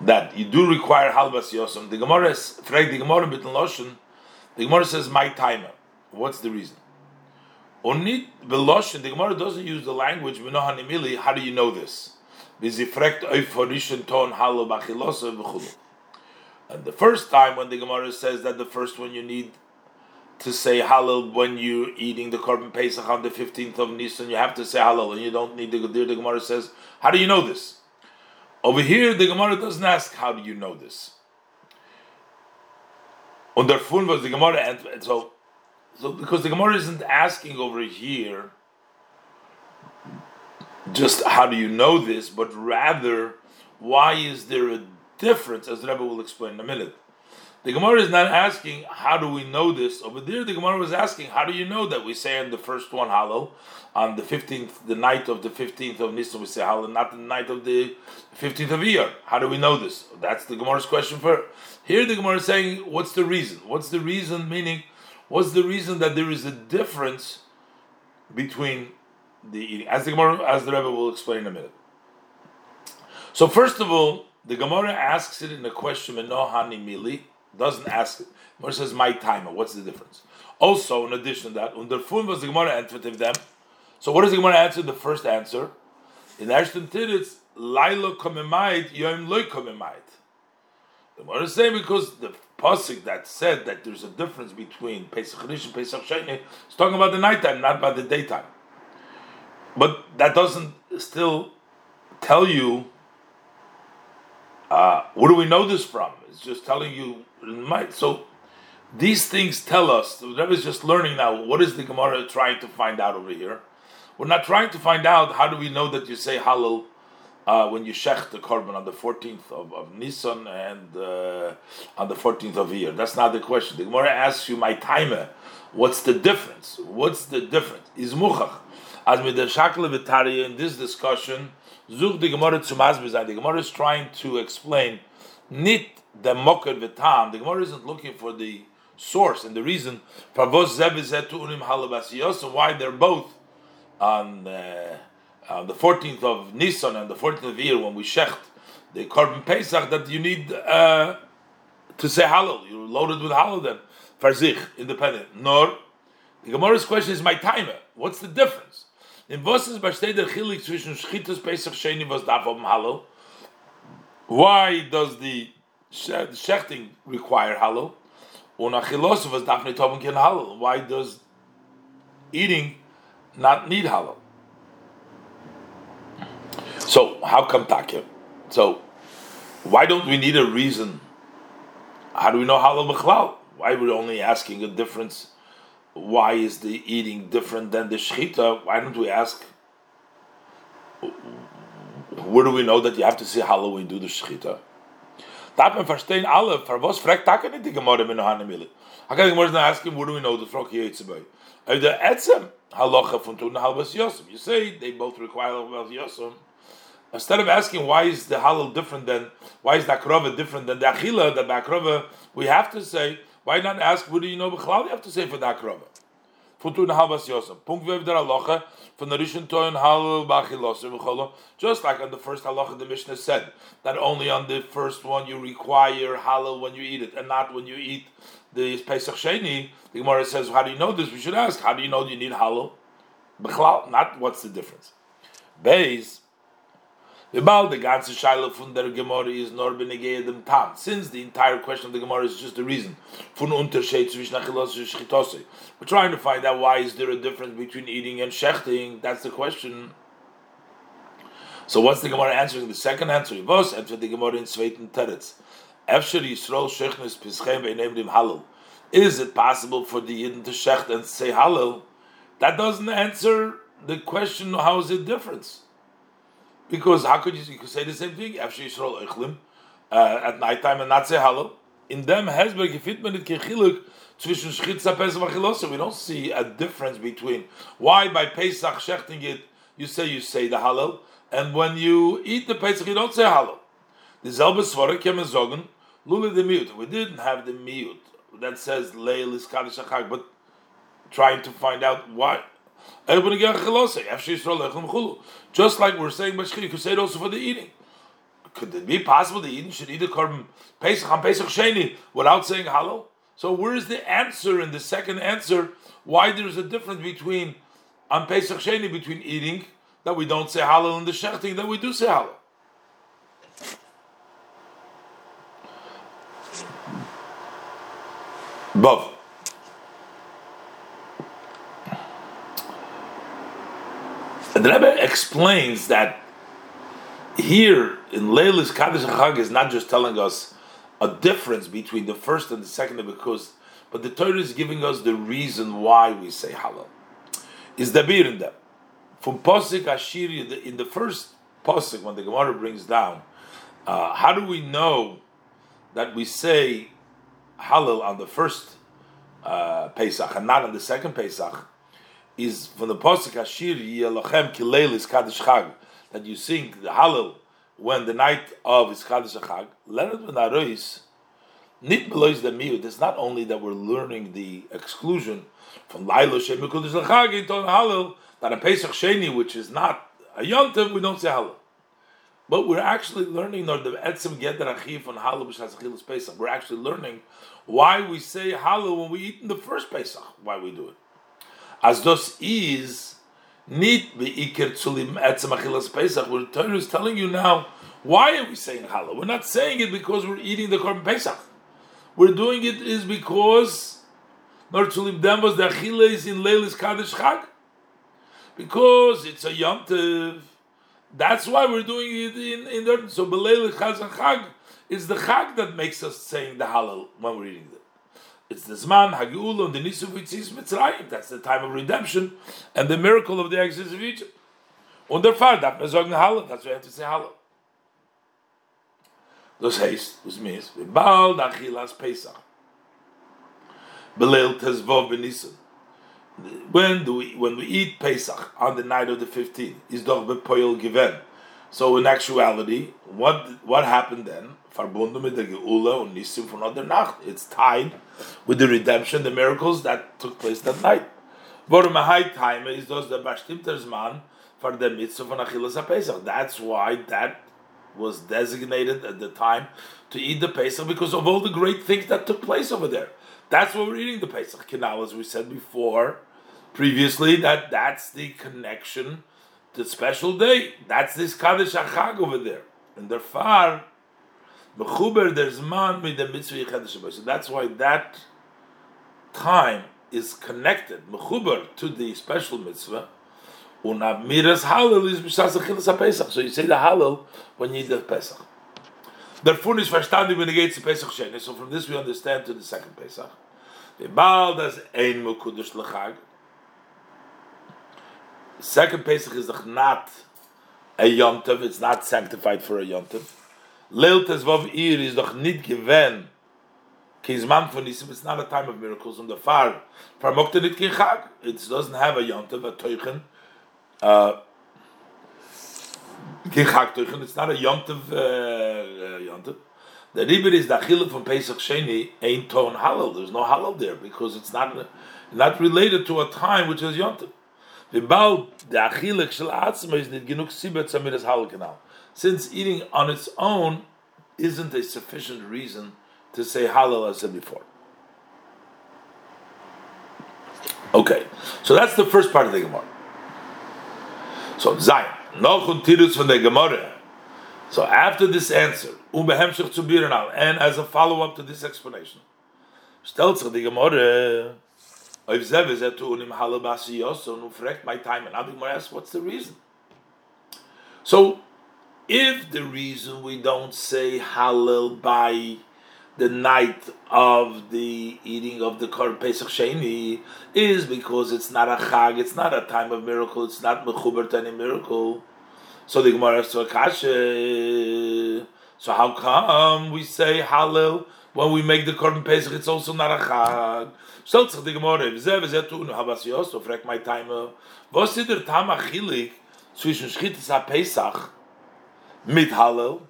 that you do require halbas yosem. The Gemara is frag the Gemara bit loshen. The Gemara says my timer. What's the reason? Only the beloshen. The Gemara doesn't use the language minohanimili. How do you know this? And the first time when the Gemara says that the first one you need to say halal when you're eating the korban pesach on the 15th of Nisan, you have to say halal, and you don't need the The Gemara says, how do you know this? Over here, the Gemara doesn't ask, how do you know this? Under fun was the Gemara, and so, so because the Gemara isn't asking over here, just how do you know this, but rather, why is there a difference, as Rebbe will explain in a minute. The Gemara is not asking, how do we know this? Over there, the Gemara was asking, how do you know that we say on the first one halal, on the 15th, the night of the 15th of Nisan, we say halal, not the night of the 15th of Iyar. How do we know this? That's the Gemara's question for Here the Gemara is saying, what's the reason? What's the reason, meaning, what's the reason that there is a difference between the eating? As the Gemara, as the Rebbe will explain in a minute. So first of all, the Gemara asks it in a question, Mili, doesn't ask it. Gemara says, my timer, what's the difference? Also, in addition to that, under Fun was the Gemara answered them. So what does the Gemara answer? The first answer. In Ashton Tiritz, Laila Komemait, Yom Loy Komemait. The Gemara is saying because the pasuk that said that there's a difference between Pesach Rish and Pesach Sheni is talking about the nighttime, not about the daytime. But that doesn't still tell you uh, where do we know this from? It's just telling you. So these things tell us. The Rebbe is just learning now. What is the Gemara trying to find out over here? We're not trying to find out how do we know that you say Halal uh, when you shech the korban on the 14th of, of Nisan and uh, on the 14th of Iyar. That's not the question. The Gemara asks you, my timer, what's the difference? What's the difference? Is muchach. As with the in this discussion, Zug the Gemara zu The Gemara is trying to explain nit the mocker v'tam. The Gemara isn't looking for the source and the reason why they're both on uh, uh, the 14th of Nisan and the 14th of Iyar when we shecht the korban Pesach that you need uh, to say halal. You're loaded with halal then. Farzich, independent. Nor, the Gemara's question is my timer. What's the difference? In ist besteht der Chilik zwischen Schitus Pesach Sheni was darf Halal? Why does the shechting require Halal? Oben Halal? Why does eating not need Halal? So, how come Takya? So, Why don't we need a reason? How do we know halal b'chlal? Why we're we only asking a difference? Why is the eating different than the shechita? Why don't we ask? Where do we know that you have to see halal when you do the shechita? Darf man verstehen alle, für was fragt Taka nicht die Gemorre mit Nohane Mille? Can the Gemorre not ask him, where do we know the Frog Yetzibay? If the Etzem, halacha von Tun Halbas Yosem. You say they both require Halbas Yosem. Instead of asking why is the halal different than why is the akrova different than the achila, the akrova, we have to say why not ask what do you know b'chlal? You have to say for the akrova. Futun halvas yosem. Punkt vev der halacha from the rishon halal b'achilosim v'cholo. Just like on the first halacha, the Mishnah said that only on the first one you require halal when you eat it, and not when you eat the pesach sheni. The Gemara says, how do you know this? We should ask, how do you know you need halal? B'chlal, not what's the difference. Beis. The Baal, the ganze Shaila von der Gemara is nor benegei dem Tam. Since the entire question of the Gemara is just a reason von Unterschied zwischen Achilos and Shechitose. We're trying to find out why is there a difference between eating and shechting. That's the question. So what's the Gemara answering? The second answer, was answered the Gemara in Zweiten Teretz. Efsher Yisrael Shechnes Pischem Be'enem Dim Halal. Is it possible for the Yidden to shecht and say Halal? That doesn't answer the question, how is it difference? Because how could you, you could say the same thing? Efsher Yisrael Echlim uh, at night time and not say Halal. In them Hezber gefit man it kechiluk zwischen Schchitza Pesach. We don't see a difference between why by Pesach shechting it you say you say the Halal and when you eat the Pesach you don't say Halal. The Zelbe Svara and zogen Lula the mute. We didn't have the mute that says Leil is Kaddish but trying to find out why. Just like we're saying, you could say it also for the eating. Could it be possible the eating should eat a korban Pesach on Pesach Sheni without saying halal? So where is the answer in the second answer? Why there's a difference between on Pesach Sheni between eating that we don't say halal and the shechting that we do say halal? Both. The Rebbe explains that here in Leilis Kaddish Chag is not just telling us a difference between the first and the second of because, but the Torah is giving us the reason why we say halal. Is the beer in from Posik Ashiri in the first Posik when the Gemara brings down? Uh, how do we know that we say halal on the first uh, Pesach and not on the second Pesach? Is from the Posik Ashiri Yelochem Kileilis Kaddish Chag that you sing the halal when the night of is Chadash Chag, Leonard ben Arois, nit belois the miut. It's not only that we're learning the exclusion from Lailo Shem Mekudesh Chag into halal that a Pesach Sheni, which is not a yontiv, we don't say halal. But we're actually learning the etzem get achiv on halal b'shas Pesach. We're actually learning why we say halal when we eat in the first Pesach. Why we do it. As thus is Nit beikir tzulim etzem achilas Pesach. Where Torah is telling you now, why are we saying halal? We're not saying it because we're eating the korban Pesach. We're doing it is because nor tzulim dem was the achilas in Leilis Kaddish Chag. Because it's a yomtiv. That's why we're doing it in, in there. So Beleilis Chag is the Chag that makes us saying the halal when we're eating it. It's the Zman, Hagiul, and the Nisu Vitzis Mitzrayim. That's the time of redemption and the miracle of the exodus of Egypt. Und der Fall, darf man that's why you have to say Halle. Das heißt, was means, wir bald Achilas Pesach. Belel Tezvov Benissen. When do we when we eat Pesach on the night of the 15th, is doch bepoil given. So in actuality, what what happened then? It's tied with the redemption, the miracles that took place that night. That's why that was designated at the time to eat the Pesach because of all the great things that took place over there. That's why we're eating the Pesach canal, as we said before, previously. That that's the connection, the special day. That's this Kaddish Achag over there, and the far Mechuber, there's man with the mitzvah Kaddish So that's why that time is connected, mechuber, to the special mitzvah. Unamiras halal is b'shas achilas pesach. So you say the halal when you eat the pesach. Therefore is verstanden when it to Pesach Sheni. So from this we understand to the second Pesach. The Baal does ein Mekudesh Lechag. Second Pesach is not a Yontav, it's not sanctified for a Yontav. Leil Tezvav Ir is doch nit given Kizman von Nisim, it's not a time of miracles on the far. Farmokta nit Chag, it doesn't have a Yontav, a Teuchen. Uh, Teuchen, it's not a Yontav, uh, uh, Yontav. The ribber is the achillah from Pesach Sheni ain't ton halal. There's no halal there because it's not not related to a time which is yontif. About the achillah shel atzma is genug sibet samiras halal canal. Since eating on its own isn't a sufficient reason to say halal as I said before. Okay, so that's the first part of the Gemara. So Zayin, noch tirus von der Gemara. So after this answer, and as a follow up to this explanation, stellt die Gemorre, my time, and Abig asks, what's the reason? So, if the reason we don't say halal by the night of the eating of the Korban Pesach Sheni is because it's not a chag, it's not a time of miracle, it's not mechuber to any miracle. So the Gemara asks, so how come we say Hallel when we make the Korban Pesach? It's also not a Chag. Stellt sich die Gemara, wieso, wieso tun, habas Yosto, fragt mein Timer, was ist der Tam Achilik zwischen Schittes a Pesach mit Hallel,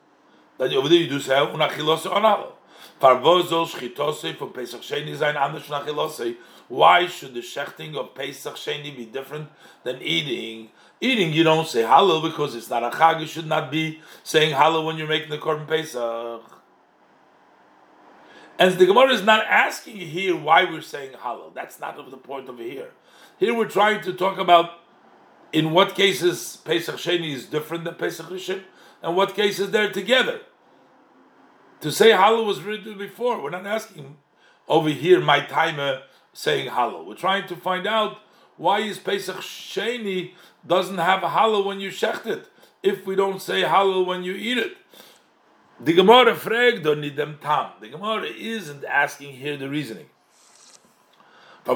dann over there you do say, und Achilose on Hallel. Par wo soll Schittose von Pesach Sheni sein anders von Achilose? Why should the shechting of Pesach Sheni be different than eating eating, you don't say halal because it's not a chag. You should not be saying halal when you're making the korban pesach. And the Gemara is not asking here why we're saying halal. That's not the point over here. Here we're trying to talk about in what cases Pesach Sheni is different than Pesach Rishon, and what cases they're together. To say halal was written before. We're not asking over here my timer uh, saying halal. We're trying to find out why is Pesach Sheni doesn't have halal when you shecht it, if we don't say halal when you eat it. The Gemara fragt on dem tam. The Gemara isn't asking here the reasoning. Why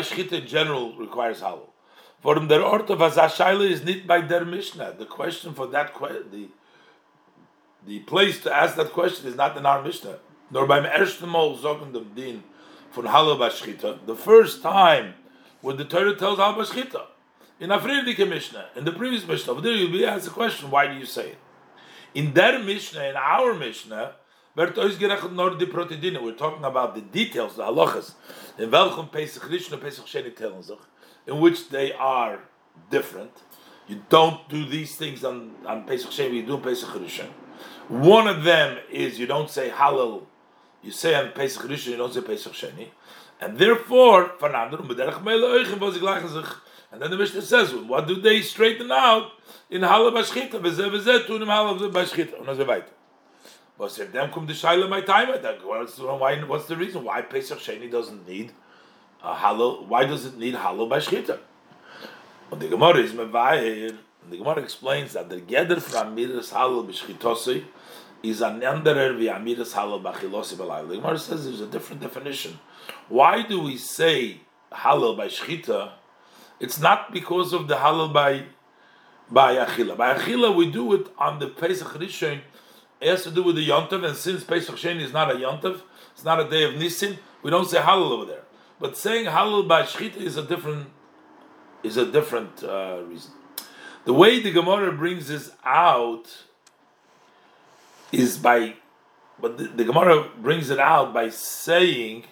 shchita in general requires halal? For der Ort of Azashayla is not by der Mishnah. The question for that question, the the place to ask that question is not in our Mishnah. Nor beim ersten Mal sagen dem Din von Halal Bashchita. The first time when the Torah tells Al Bashchita. In Afridike Mishnah, in the previous Mishnah, there you'll be asked the question, why do you say it? In their Mishnah, in our Mishnah, we're talking about the details, the halachas, in in which they are different. You don't do these things on, on Pesach Sheni, you do Pesach Rishon. One of them is you don't say Halal, you say on Pesach Rishon, you don't say Pesach Sheni. And therefore, and then the Mishnah says, what do they straighten out in Hala Bashchita? V'zeh v'zeh tunim Hala Bashchita. Und so weiter. But if them come to Shaila my time, what's, why, what's the reason why Pesach Sheni doesn't need a Hala, why does it need Hala Bashchita? And the Gemara is Mevair, the Gemara explains that the Geder from Midas Hala Bashchitosi is an anderer vi Amidas Hala Bachilosi Balayla. The Gemara says there's a different definition. Why do we say halal by shchita? It's not because of the halal by by achila. By achila, we do it on the Pesach Rishon. It has to do with the yontav, and since Pesach Sheni is not a yontav, it's not a day of nisim. We don't say halal over there. But saying halal by shchita is a different is a different uh, reason. The way the Gemara brings this out is by, but the, the Gemara brings it out by saying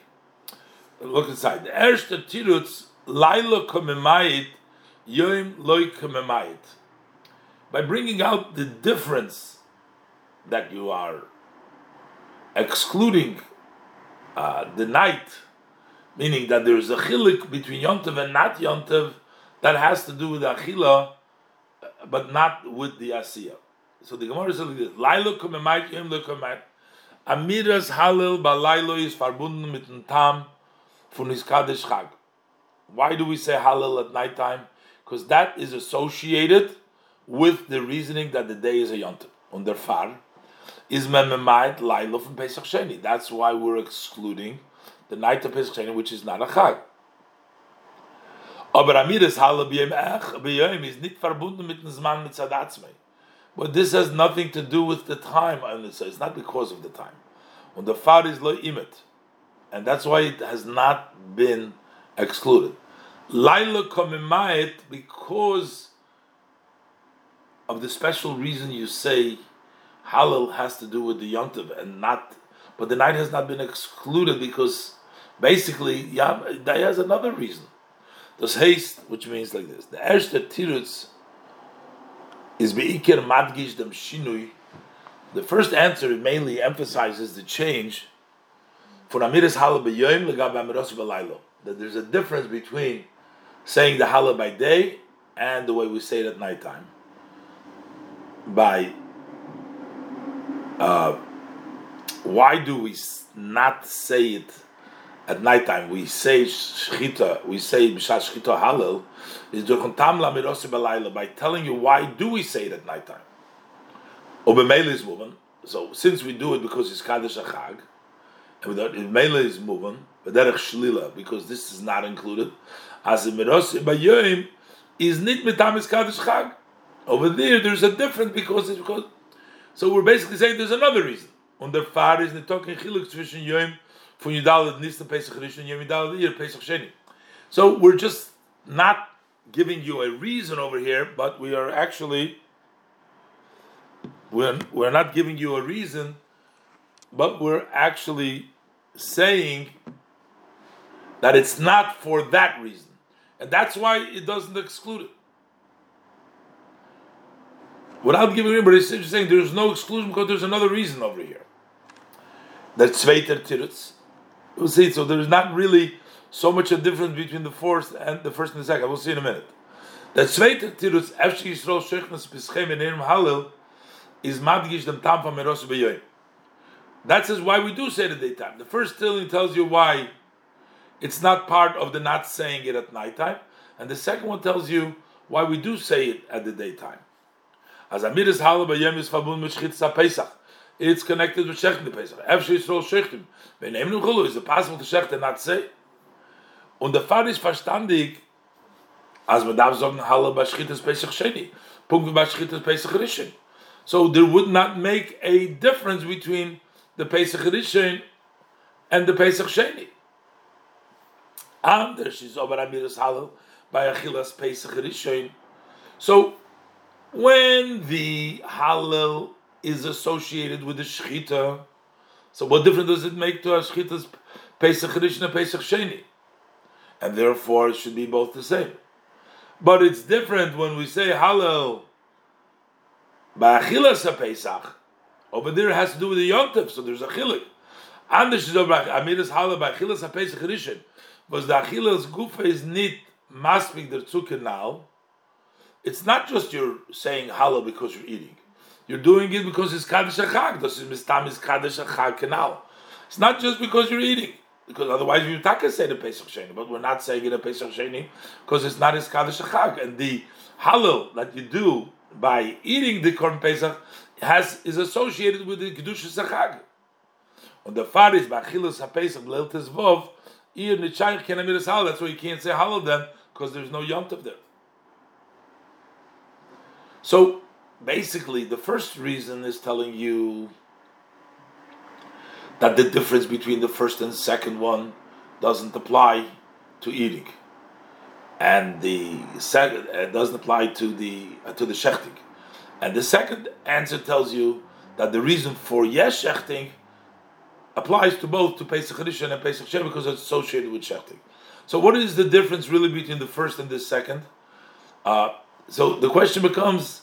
look inside. The erste tirutz laila komemayit yoim loy komemayit. By bringing out the difference that you are excluding uh, the night, meaning that there is a chilik between yontev and not yontev that has to do with achila, but not with the asiya. So the Gemara says like this: Laila komemayit yoim loy. Amiras halil balaylo is verbunden mit Tam von. Why do we say halil at night time? Because that is associated with the reasoning that the day is a Yontif. on their far, is mememait laila from Pesach Sheni. That's why we're excluding the night of Pesach Sheni, which is not a chag. Is mit dem mit But this has nothing to do with the time, and it's not because of the time. When the far is lo imet, and that's why it has not been excluded. Laila komimayit because of the special reason you say halal has to do with the yontiv and not, but the night has not been excluded because basically yeah, that has another reason. Das haste, which means like this: the erste tirutz is beikir madgish dem shinui. The first answer mainly emphasizes the change for amiris halal beyoyim legab That there's a difference between saying the halal by day and the way we say it at nighttime. By uh, why do we not say it at nighttime? We say shchita, we say b'shat shchita halal, is by telling you why do we say it at nighttime. Obemele is moving. So since we do it because it's kaddish achag, and without mele is moving, but derech shlila because this is not included. As a miros bayoim is nit mitamis kaddish chag. Over there, there's a difference because it's because so we're basically saying there's another reason. On the far is the talking chiluk zwischen yom von Yudalad Nistan Pesach Rishon Yom Yudalad Yir Pesach Sheni. So we're just not giving you a reason over here, but we are actually we're, we're not giving you a reason, but we're actually saying that it's not for that reason. And that's why it doesn't exclude it without giving him, but he's saying there's no exclusion because there's another reason over here. That Zweiter Tirutz. We'll see. So there's not really so much a difference between the first and the first and the second. We'll see in a minute. That Zweiter Tirutz, Efshi Yisrael Shechnas Pischem in Erim Halil, is Madgish dem Tam from Meros Beyoyim. That says why we do say it the daytime. The first telling tells you why it's not part of the not saying it at nighttime, and the second one tells you why we do say it at the daytime. As Amiris Hala Bayem is verbunden mit Schchitza Pesach. It's connected with the Pesach. Efshe Yisrael Shechtim. Wenn ihm nun Chulu, is it possible to Shechten not say? Und der Fall ist verstandig, als man darf sagen, Hala bei Schchittas Pesach Sheni. Punkt bei Schchittas Pesach Rishon. So there would not make a difference between the Pesach Rishon and the Pesach Sheni. Anders is over Amiris Halal by Achilas Pesach Rishon. So when the halal is associated with the shechita, so what difference does it make to a shechita's Pesach Rishon and Pesach Sheni? And therefore it should be both the same. But it's different when we say halal by achilas Pesach. Over there it has to do with the yontif, so there's a chilik. Anders is over amiras halal by achilas Pesach Rishon. Was the achilas gufa is nit maspik der zukenal, it's not just you're saying halal because you're eating. You're doing it because it's kaddish achag. This is mistam is kaddish achag canal. It's not just because you're eating, because otherwise you can say the Pesach Sheni, but we're not saying it a Pesach Sheni because it's not his kaddish achag. And the halal that you do by eating the korban Pesach has is associated with the kedusha achag. On the far is by chilus haPesach leiltes vov. That's why you can't say halal then because there's no yontav there. So basically, the first reason is telling you that the difference between the first and second one doesn't apply to eating, and the second uh, doesn't apply to the uh, to the shechting. And the second answer tells you that the reason for yes shechting applies to both to Pesach Rishon and Pesach Shem because it's associated with shechting. So, what is the difference really between the first and the second? Uh, so the question becomes: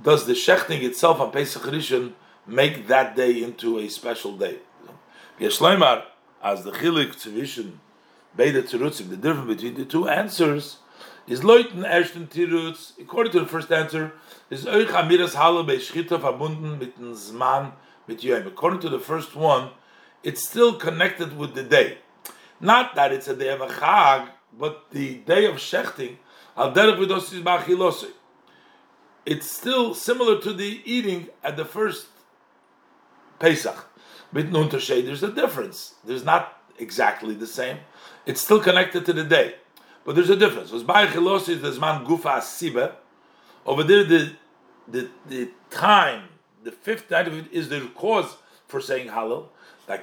Does the shechting itself on Pesach Rishon make that day into a special day? As the chilik tzivishon beida tirutzim, the difference between the two answers is loiten ersten tirutz. According to the first answer, is euch amiras halle bei shchita verbunden mit zman mit yom. According to the first one, it's still connected with the day. Not that it's a day of a chag, but the day of shechting It's still similar to the eating at the first Pesach. With Nun there's a difference. There's not exactly the same. It's still connected to the day, but there's a difference. The. Over there, the the the time, the fifth night of it is the cause for saying Hallel. The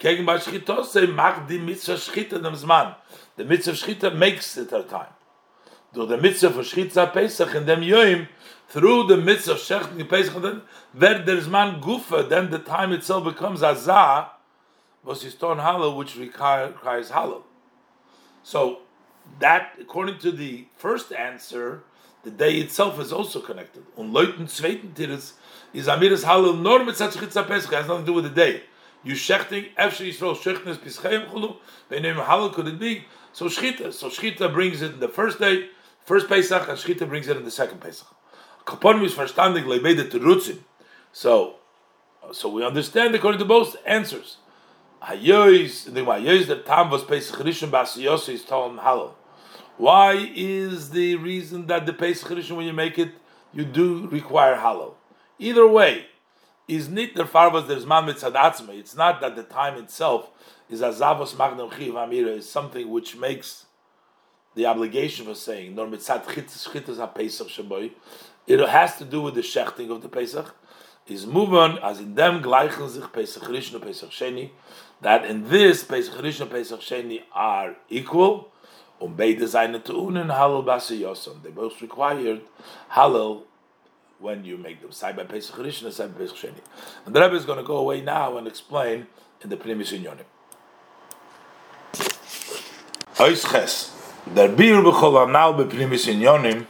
Mitzvah Shchita makes it her time. Durch the Mitzvah for Shchita Pesach in them Yoim, through the Mitzvah Shechting Pesach, then there's man Gufa, then the time itself becomes Azah, was his torn Hallel, which requires Hallel. So that, according to the first answer, the day itself is also connected. Und Leuten zweiten Tiris is Amiris Hallel nor mit Shchita Pesach, has nothing to do with the day you shechting after Yisrael shechnes pischayim chulu. They name Hallel could it be? So shchita. So shchita brings it in the first day, first Pesach, and shchita brings it in the second Pesach. Kaponim is verstandig lebede terutzim. So, so we understand according to both answers. Hayois, the Hayois that Tam was Pesach Rishon Basiyos is told Hallel. Why is the reason that the Pesach Rishon when you make it you do require Hallel? Either way, is nit der farvas there's man mitzadatzme. It's not that the time itself is a azavos magnum chiv amira is something which makes the obligation for saying nor shaboy. It has to do with the shechting of the pesach. Is moving as in them gleichen sich pesach rishon pesach sheni. That in this pesach rishon pesach sheni are equal. Um beide seine tunen Hallel basi yoson. They both required Hallel when you make them side by Pesach Rishon and side by Pesach Sheni. And the Rebbe is going to go away now and explain in the Primis Inyonim. Der Bir b'chol anal b'primis inyonim,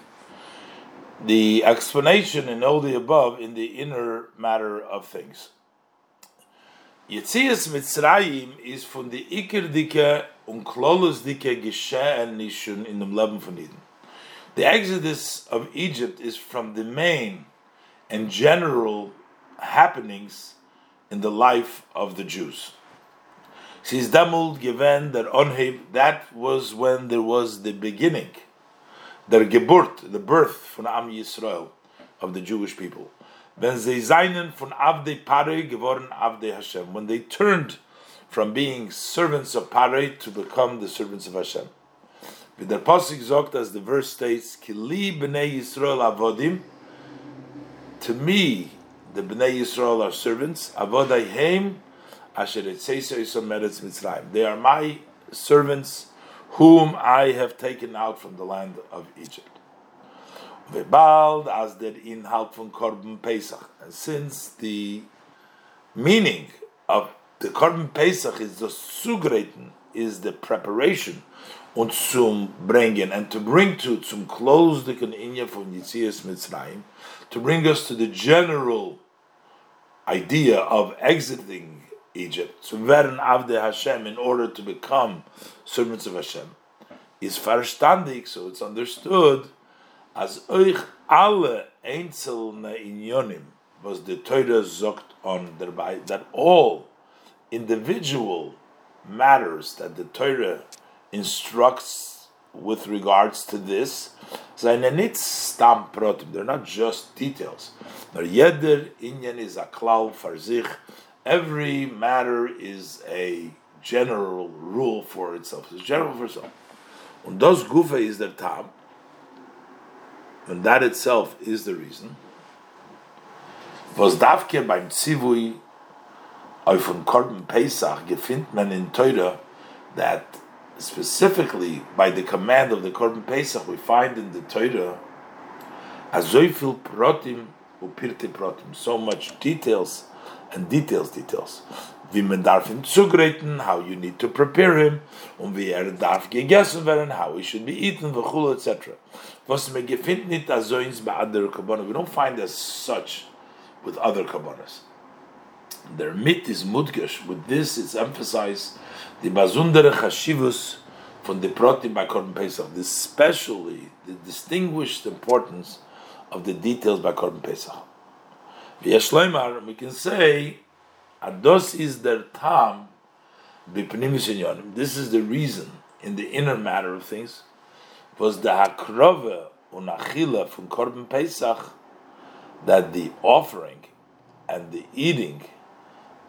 the explanation in all the above in the inner matter of things. Yetzias Mitzrayim is von the Iker dike und Klolus dike geschehen nishun in dem Leben von Eden. The exodus of Egypt is from the main and general happenings in the life of the Jews. Since Damul given der Onheb, that was when there was the beginning, der Geburt, the birth von Am Yisrael, of the Jewish people. When they seinen von Avde Pare geworden Avde Hashem, when they turned from being servants of Pare to become the servants of Hashem. With the Pasuk sagt, as the verse states, Kili b'nei Yisrael avodim, to me, the b'nei Yisrael are servants, avodayhem They are my servants, whom I have taken out from the land of Egypt. Von. And since the meaning of the Korban Pesach is the sugreiten, is the preparation und zum bringen and to bring to zum close the inya from Yetzias Mitzrayim to bring us to the general idea of exiting Egypt to werden avde Hashem in order to become servants of Hashem is verstandig so it's understood as euch alle einzelne inyonim was the Torah zogt on thereby that all individual matters that the Torah instructs with regards to this. They're not just details. Jeder inyan is a klal. Every matter is a general rule for itself. It's general for itself. Und das Gufa is der Tam. And that itself is the reason. Was davke beim Zivui auf dem Korban Pesach gefindt man in Teure that specifically by the command of the Korban Pesach, we find in the Torah, azoifil protim upirte protim, so much details and details, details. Wie man darf ihn how you need to prepare him, und wie er darf how he should be eaten, v'chul, etc. We don't find as such with other kabbalahs. Their mit is mudgesh. With this, it's emphasized the bazundere chashivus from the protim by Korban Pesach, especially the distinguished importance of the details by Korban Pesach. We can say, ados is their tam This is the reason in the inner matter of things was the hakrove unachila from Korban Pesach that the offering and the eating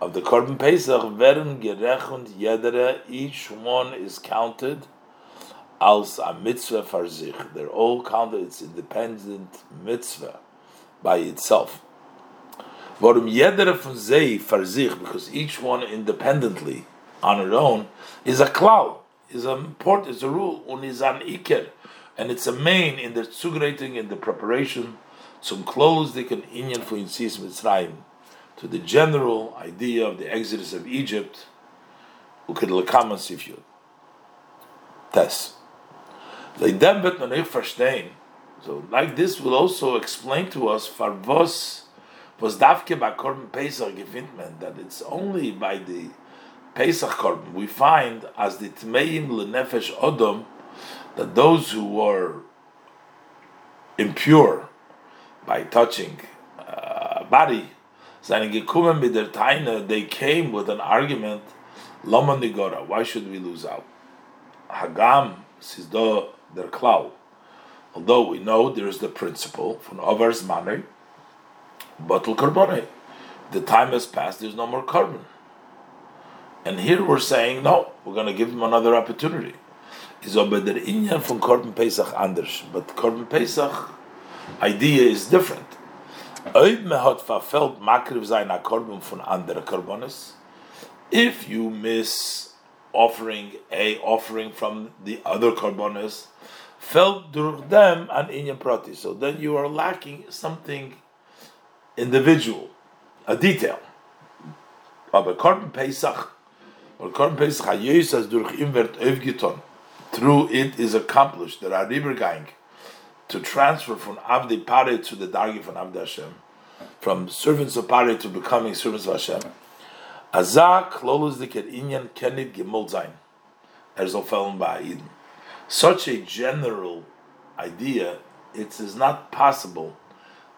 of the Korban Pesach werden gerechnet jedere, each one is counted als a mitzvah for sich. They're all counted, it's independent mitzvah by itself. Von for sich, because each one independently, on her own, is a klau, is a port, is a rule, and is an iker, and it's a main in the zugrating, in the preparation, zum close the inyan for insis mitzrayim, to the general idea of the exodus of Egypt, ukid if you test. They verstehen. So, like this will also explain to us, for was davke by Korban Pesach gefindt that it's only by the Pesach Korban we find as the Tmeim lenefesh Odom, that those who were impure by touching uh, body, der they came with an argument, Lama Nigora, why should we lose out? Hagam, Sizdo, their cloud. Although we know there is the principle from Ovar's money, Batul Karbonate. The time has passed, there's no more korban. And here we're saying, no, we're going to give him another opportunity. Is der Inyan Pesach anders. But Korban Pesach idea is different. If you miss offering a offering from the other Korbanes, felt durch them an inyan prati. So then you are lacking something individual, a detail. Aber Korban Pesach, or Korban Pesach hayes as durch wird aufgetan. Through it is accomplished that are going to transfer from Avdi Pare to the Dargi from Avdi Hashem, from servants of Pare to becoming servants of Hashem. Azak klolus diket inyan kenit gemol zayin. Soll fallen by Eden such a general idea, it is not possible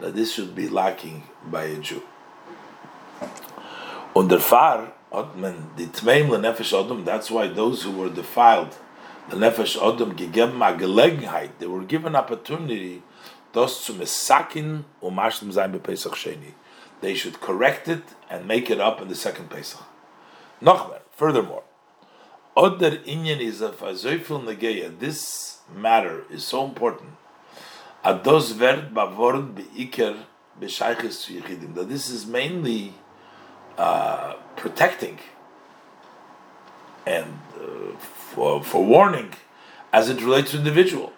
that this should be lacking by a Jew. Under far, the Tmeim Nefesh Odom, that's why those who were defiled, the Nefesh Odom, they were given opportunity, das zu mesakin umashlim sein be Pesach Sheni. They should correct it and make it up in the second Pesach. Nochmer, furthermore, Other Inyan is a Azoifil Negeya. This matter is so important. Ados Verd Bavorn Beiker Beshayches Yichidim. That this is mainly uh, protecting and uh, for, for warning as it relates to individual.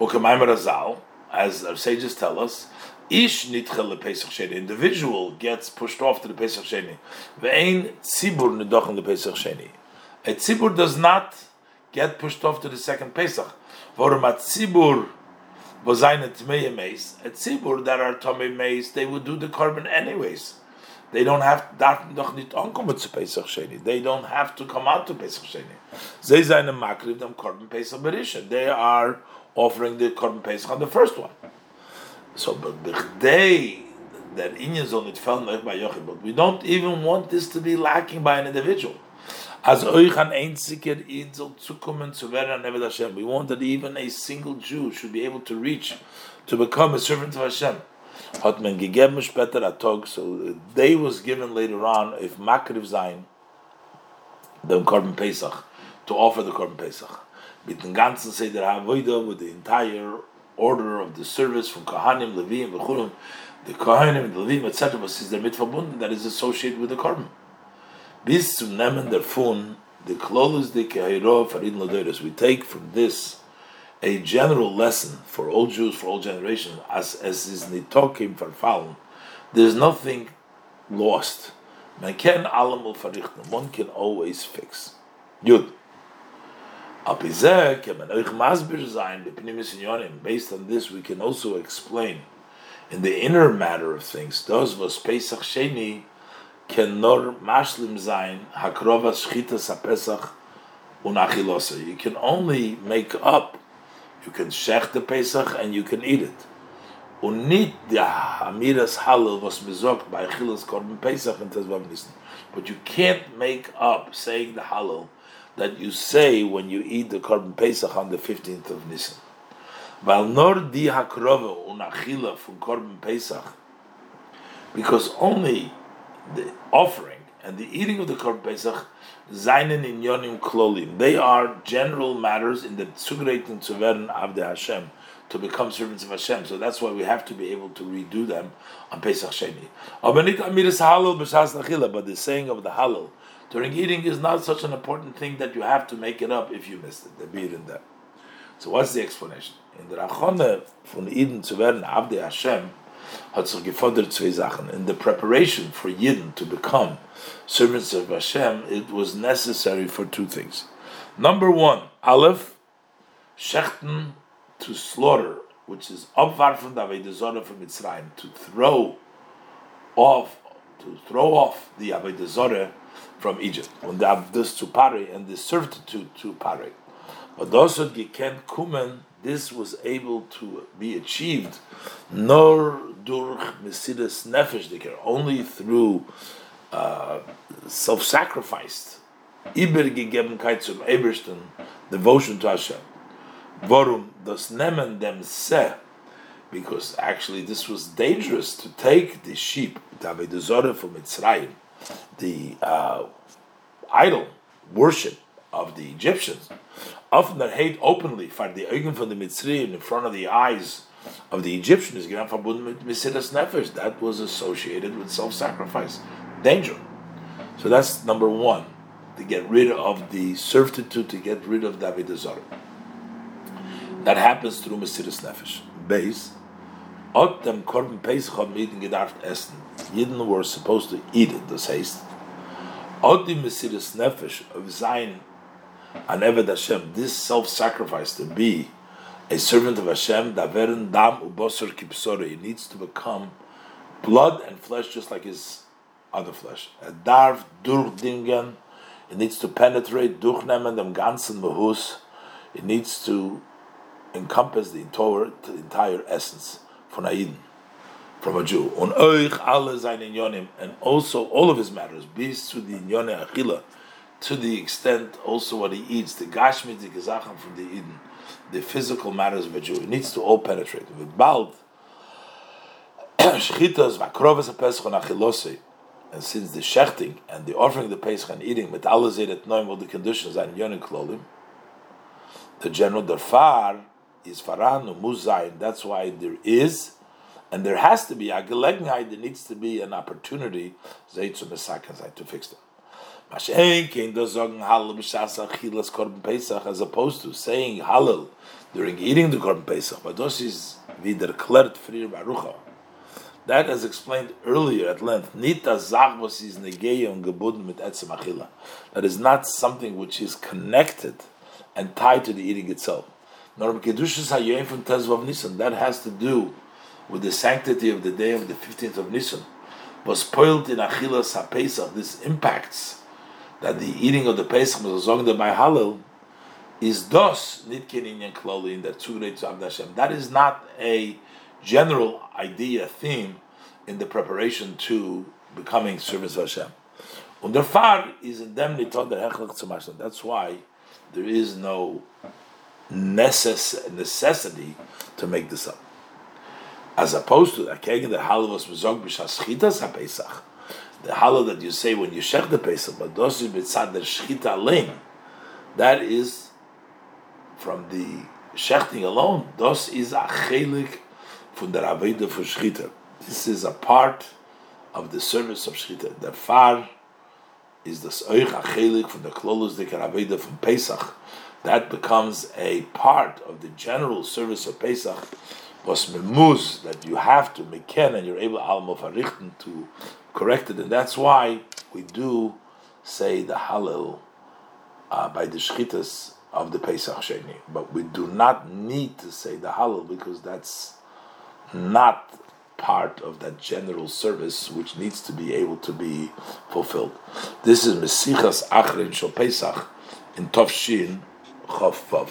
Ukamayim Razal, as our sages tell us, Ish nitchel Pesach Sheni. Individual gets pushed off to the Pesach Sheni. Ve'ein tzibur nidochen the Pesach Sheni. A tzibur does not get pushed off to the second Pesach. Vorum a tzibur was eine tmeye meis. A tzibur that are tmeye meis, they would do the korban anyways. They don't have nicht ankommen zu Pesach Sheni. They don't have to come out to Pesach Sheni. They seine makriv dem korban Pesach berisha. They are offering the korban Pesach on the first one. So, but they that inyan soll nicht fallen by Yochid, but we don't even want this to be lacking by an individual as euch an einziger zu werden an Hashem. We want that even a single Jew should be able to reach to become a servant of Hashem. Hat man gegeben später a Tog, so the day was given later on if Makriv Zayin, the Korban Pesach, to offer the Korban Pesach. Mit dem ganzen Seder HaAvoida, with the entire order of the service from Kohanim, Levim, V'churim, the Kohanim, the Levim, etc., was is there mit verbunden that is associated with the Korban bis zum Nehmen der Fun, the Klolus de Kehairo Farid Ladoiros. We take from this a general lesson for all Jews, for all generations, as, as is Nitokim Farfallen. There's nothing lost. Man can verrichten. One can always fix. Good. Based on this, we can also explain in the inner matter of things. Those was Pesach Sheni can nor mashlim zayin hakrova shchitas pesach unachilose. You can only make up. You can shech the pesach and you can eat it. Unit the amiras Hallel was bezogt by chilas korban pesach and tezvav nisan. But you can't make up saying the Hallel that you say when you eat the korban pesach on the fifteenth of Nisan. Weil nur die Hakrove und Achila von Korban Pesach, because only the offering and the eating of the Korban Pesach, Zainen in Yonim Klolim, they are general matters in the Zugreiten zu werden of the Hashem, to become servants of Hashem. So that's why we have to be able to redo them on Pesach Sheni. But the saying of the Hallel during eating is not such an important thing that you have to make it up if you missed it. The beat in that. So what's the explanation? In the Rachone von Eden zu werden Abde Hashem hat sich gefordert zwei Sachen. In the preparation for Yidden to become servants of Hashem, it was necessary for two things. Number one, Aleph, Shechten to slaughter, which is Abwarfen the Avedazorah from Mitzrayim, to throw off, to throw off the Avedazorah from Egypt. They have this to Pare and the servitude to Pare. But also Giken Kumen, this was able to be achieved nor durch Mesidas Nefesh Diker, only through uh, self-sacrificed Ibergegebenkeit zum Ebersten, devotion to Hashem. Warum das nehmen them se? Because actually this was dangerous to take the sheep, the Zorah from Mitzrayim, the uh, idol worship of the Egyptians, often that hate openly for the Eugen from the Mitzrayim in front of the eyes of the Egyptians, that was associated with self-sacrifice, danger. So that's number one, to get rid of the servitude, to get rid of David Azar. That happens through Mesiris Nefesh. Base, Ot dem Korban Pesach Jeden gedarft essen. Jeden were supposed to eat it, das heißt, Ot die Nefesh of sein an Eved Hashem, this self-sacrifice to be a servant of Hashem, daveren dam ubosor kipsore, he needs to become blood and flesh just like his other flesh. A darf durchdingen, it needs to penetrate, durchnemen dem ganzen Mahus, it needs to encompass the entire, the entire essence von Aiden, from a Jew. On euch alle seine Inyonim, and also all of his matters, bis to the Inyone Achila, to the extent also what he eats, the Gashmi, the from the Eden, the physical matters of a Jew. It needs to all penetrate. With Bald, [coughs] Shchitas, Vakrovas, Pesach, and Achilose, and since the shechting and the offering the Pesach and eating, with that knowing all the conditions and Yonim Klolim, the general Darfar is Faranu Muzayin. That's why there is, and there has to be a gelegenheit. There needs to be an opportunity to fix them. As opposed to saying Hallel during eating the Korban Pesach, but this is Barucha. That as explained earlier at length. That is not something which is connected and tied to the eating itself. Nor kedushas hayom from Tezvav Nisan. That has to do with the sanctity of the day of the fifteenth of Nisan. Was spoiled in achilas haPesach. This impacts that the eating of the Pesach was zoned by Hallel is dos nitkin in the tzurei to Hashem. That is not a general idea theme in the preparation to becoming servants of Hashem. Und der Far is in dem nitot der hechlich zum. That's why there is no necess- necessity to make this up. As opposed to that, kegen the Hallel was bezog b'shas chitas ha-Pesach the Hallel that you say when you shech the Pesach, but dosi b'tzad der shchita lein, that is from the shechting alone. Dos is a chelik from the aveda for shchita. This is a part of the service of shchita. The far is the oich a chelik from the klolus de aveda from Pesach. That becomes a part of the general service of Pesach was memuz that you have to meken and you're able al to correct it, and that's why we do say the Hallel uh, by the shchitas of the Pesach Sheni, but we do not need to say the Hallel because that's not part of that general service which needs to be able to be fulfilled. This is Mesichas Achrin Shal Pesach in Tovshin Chav Vav.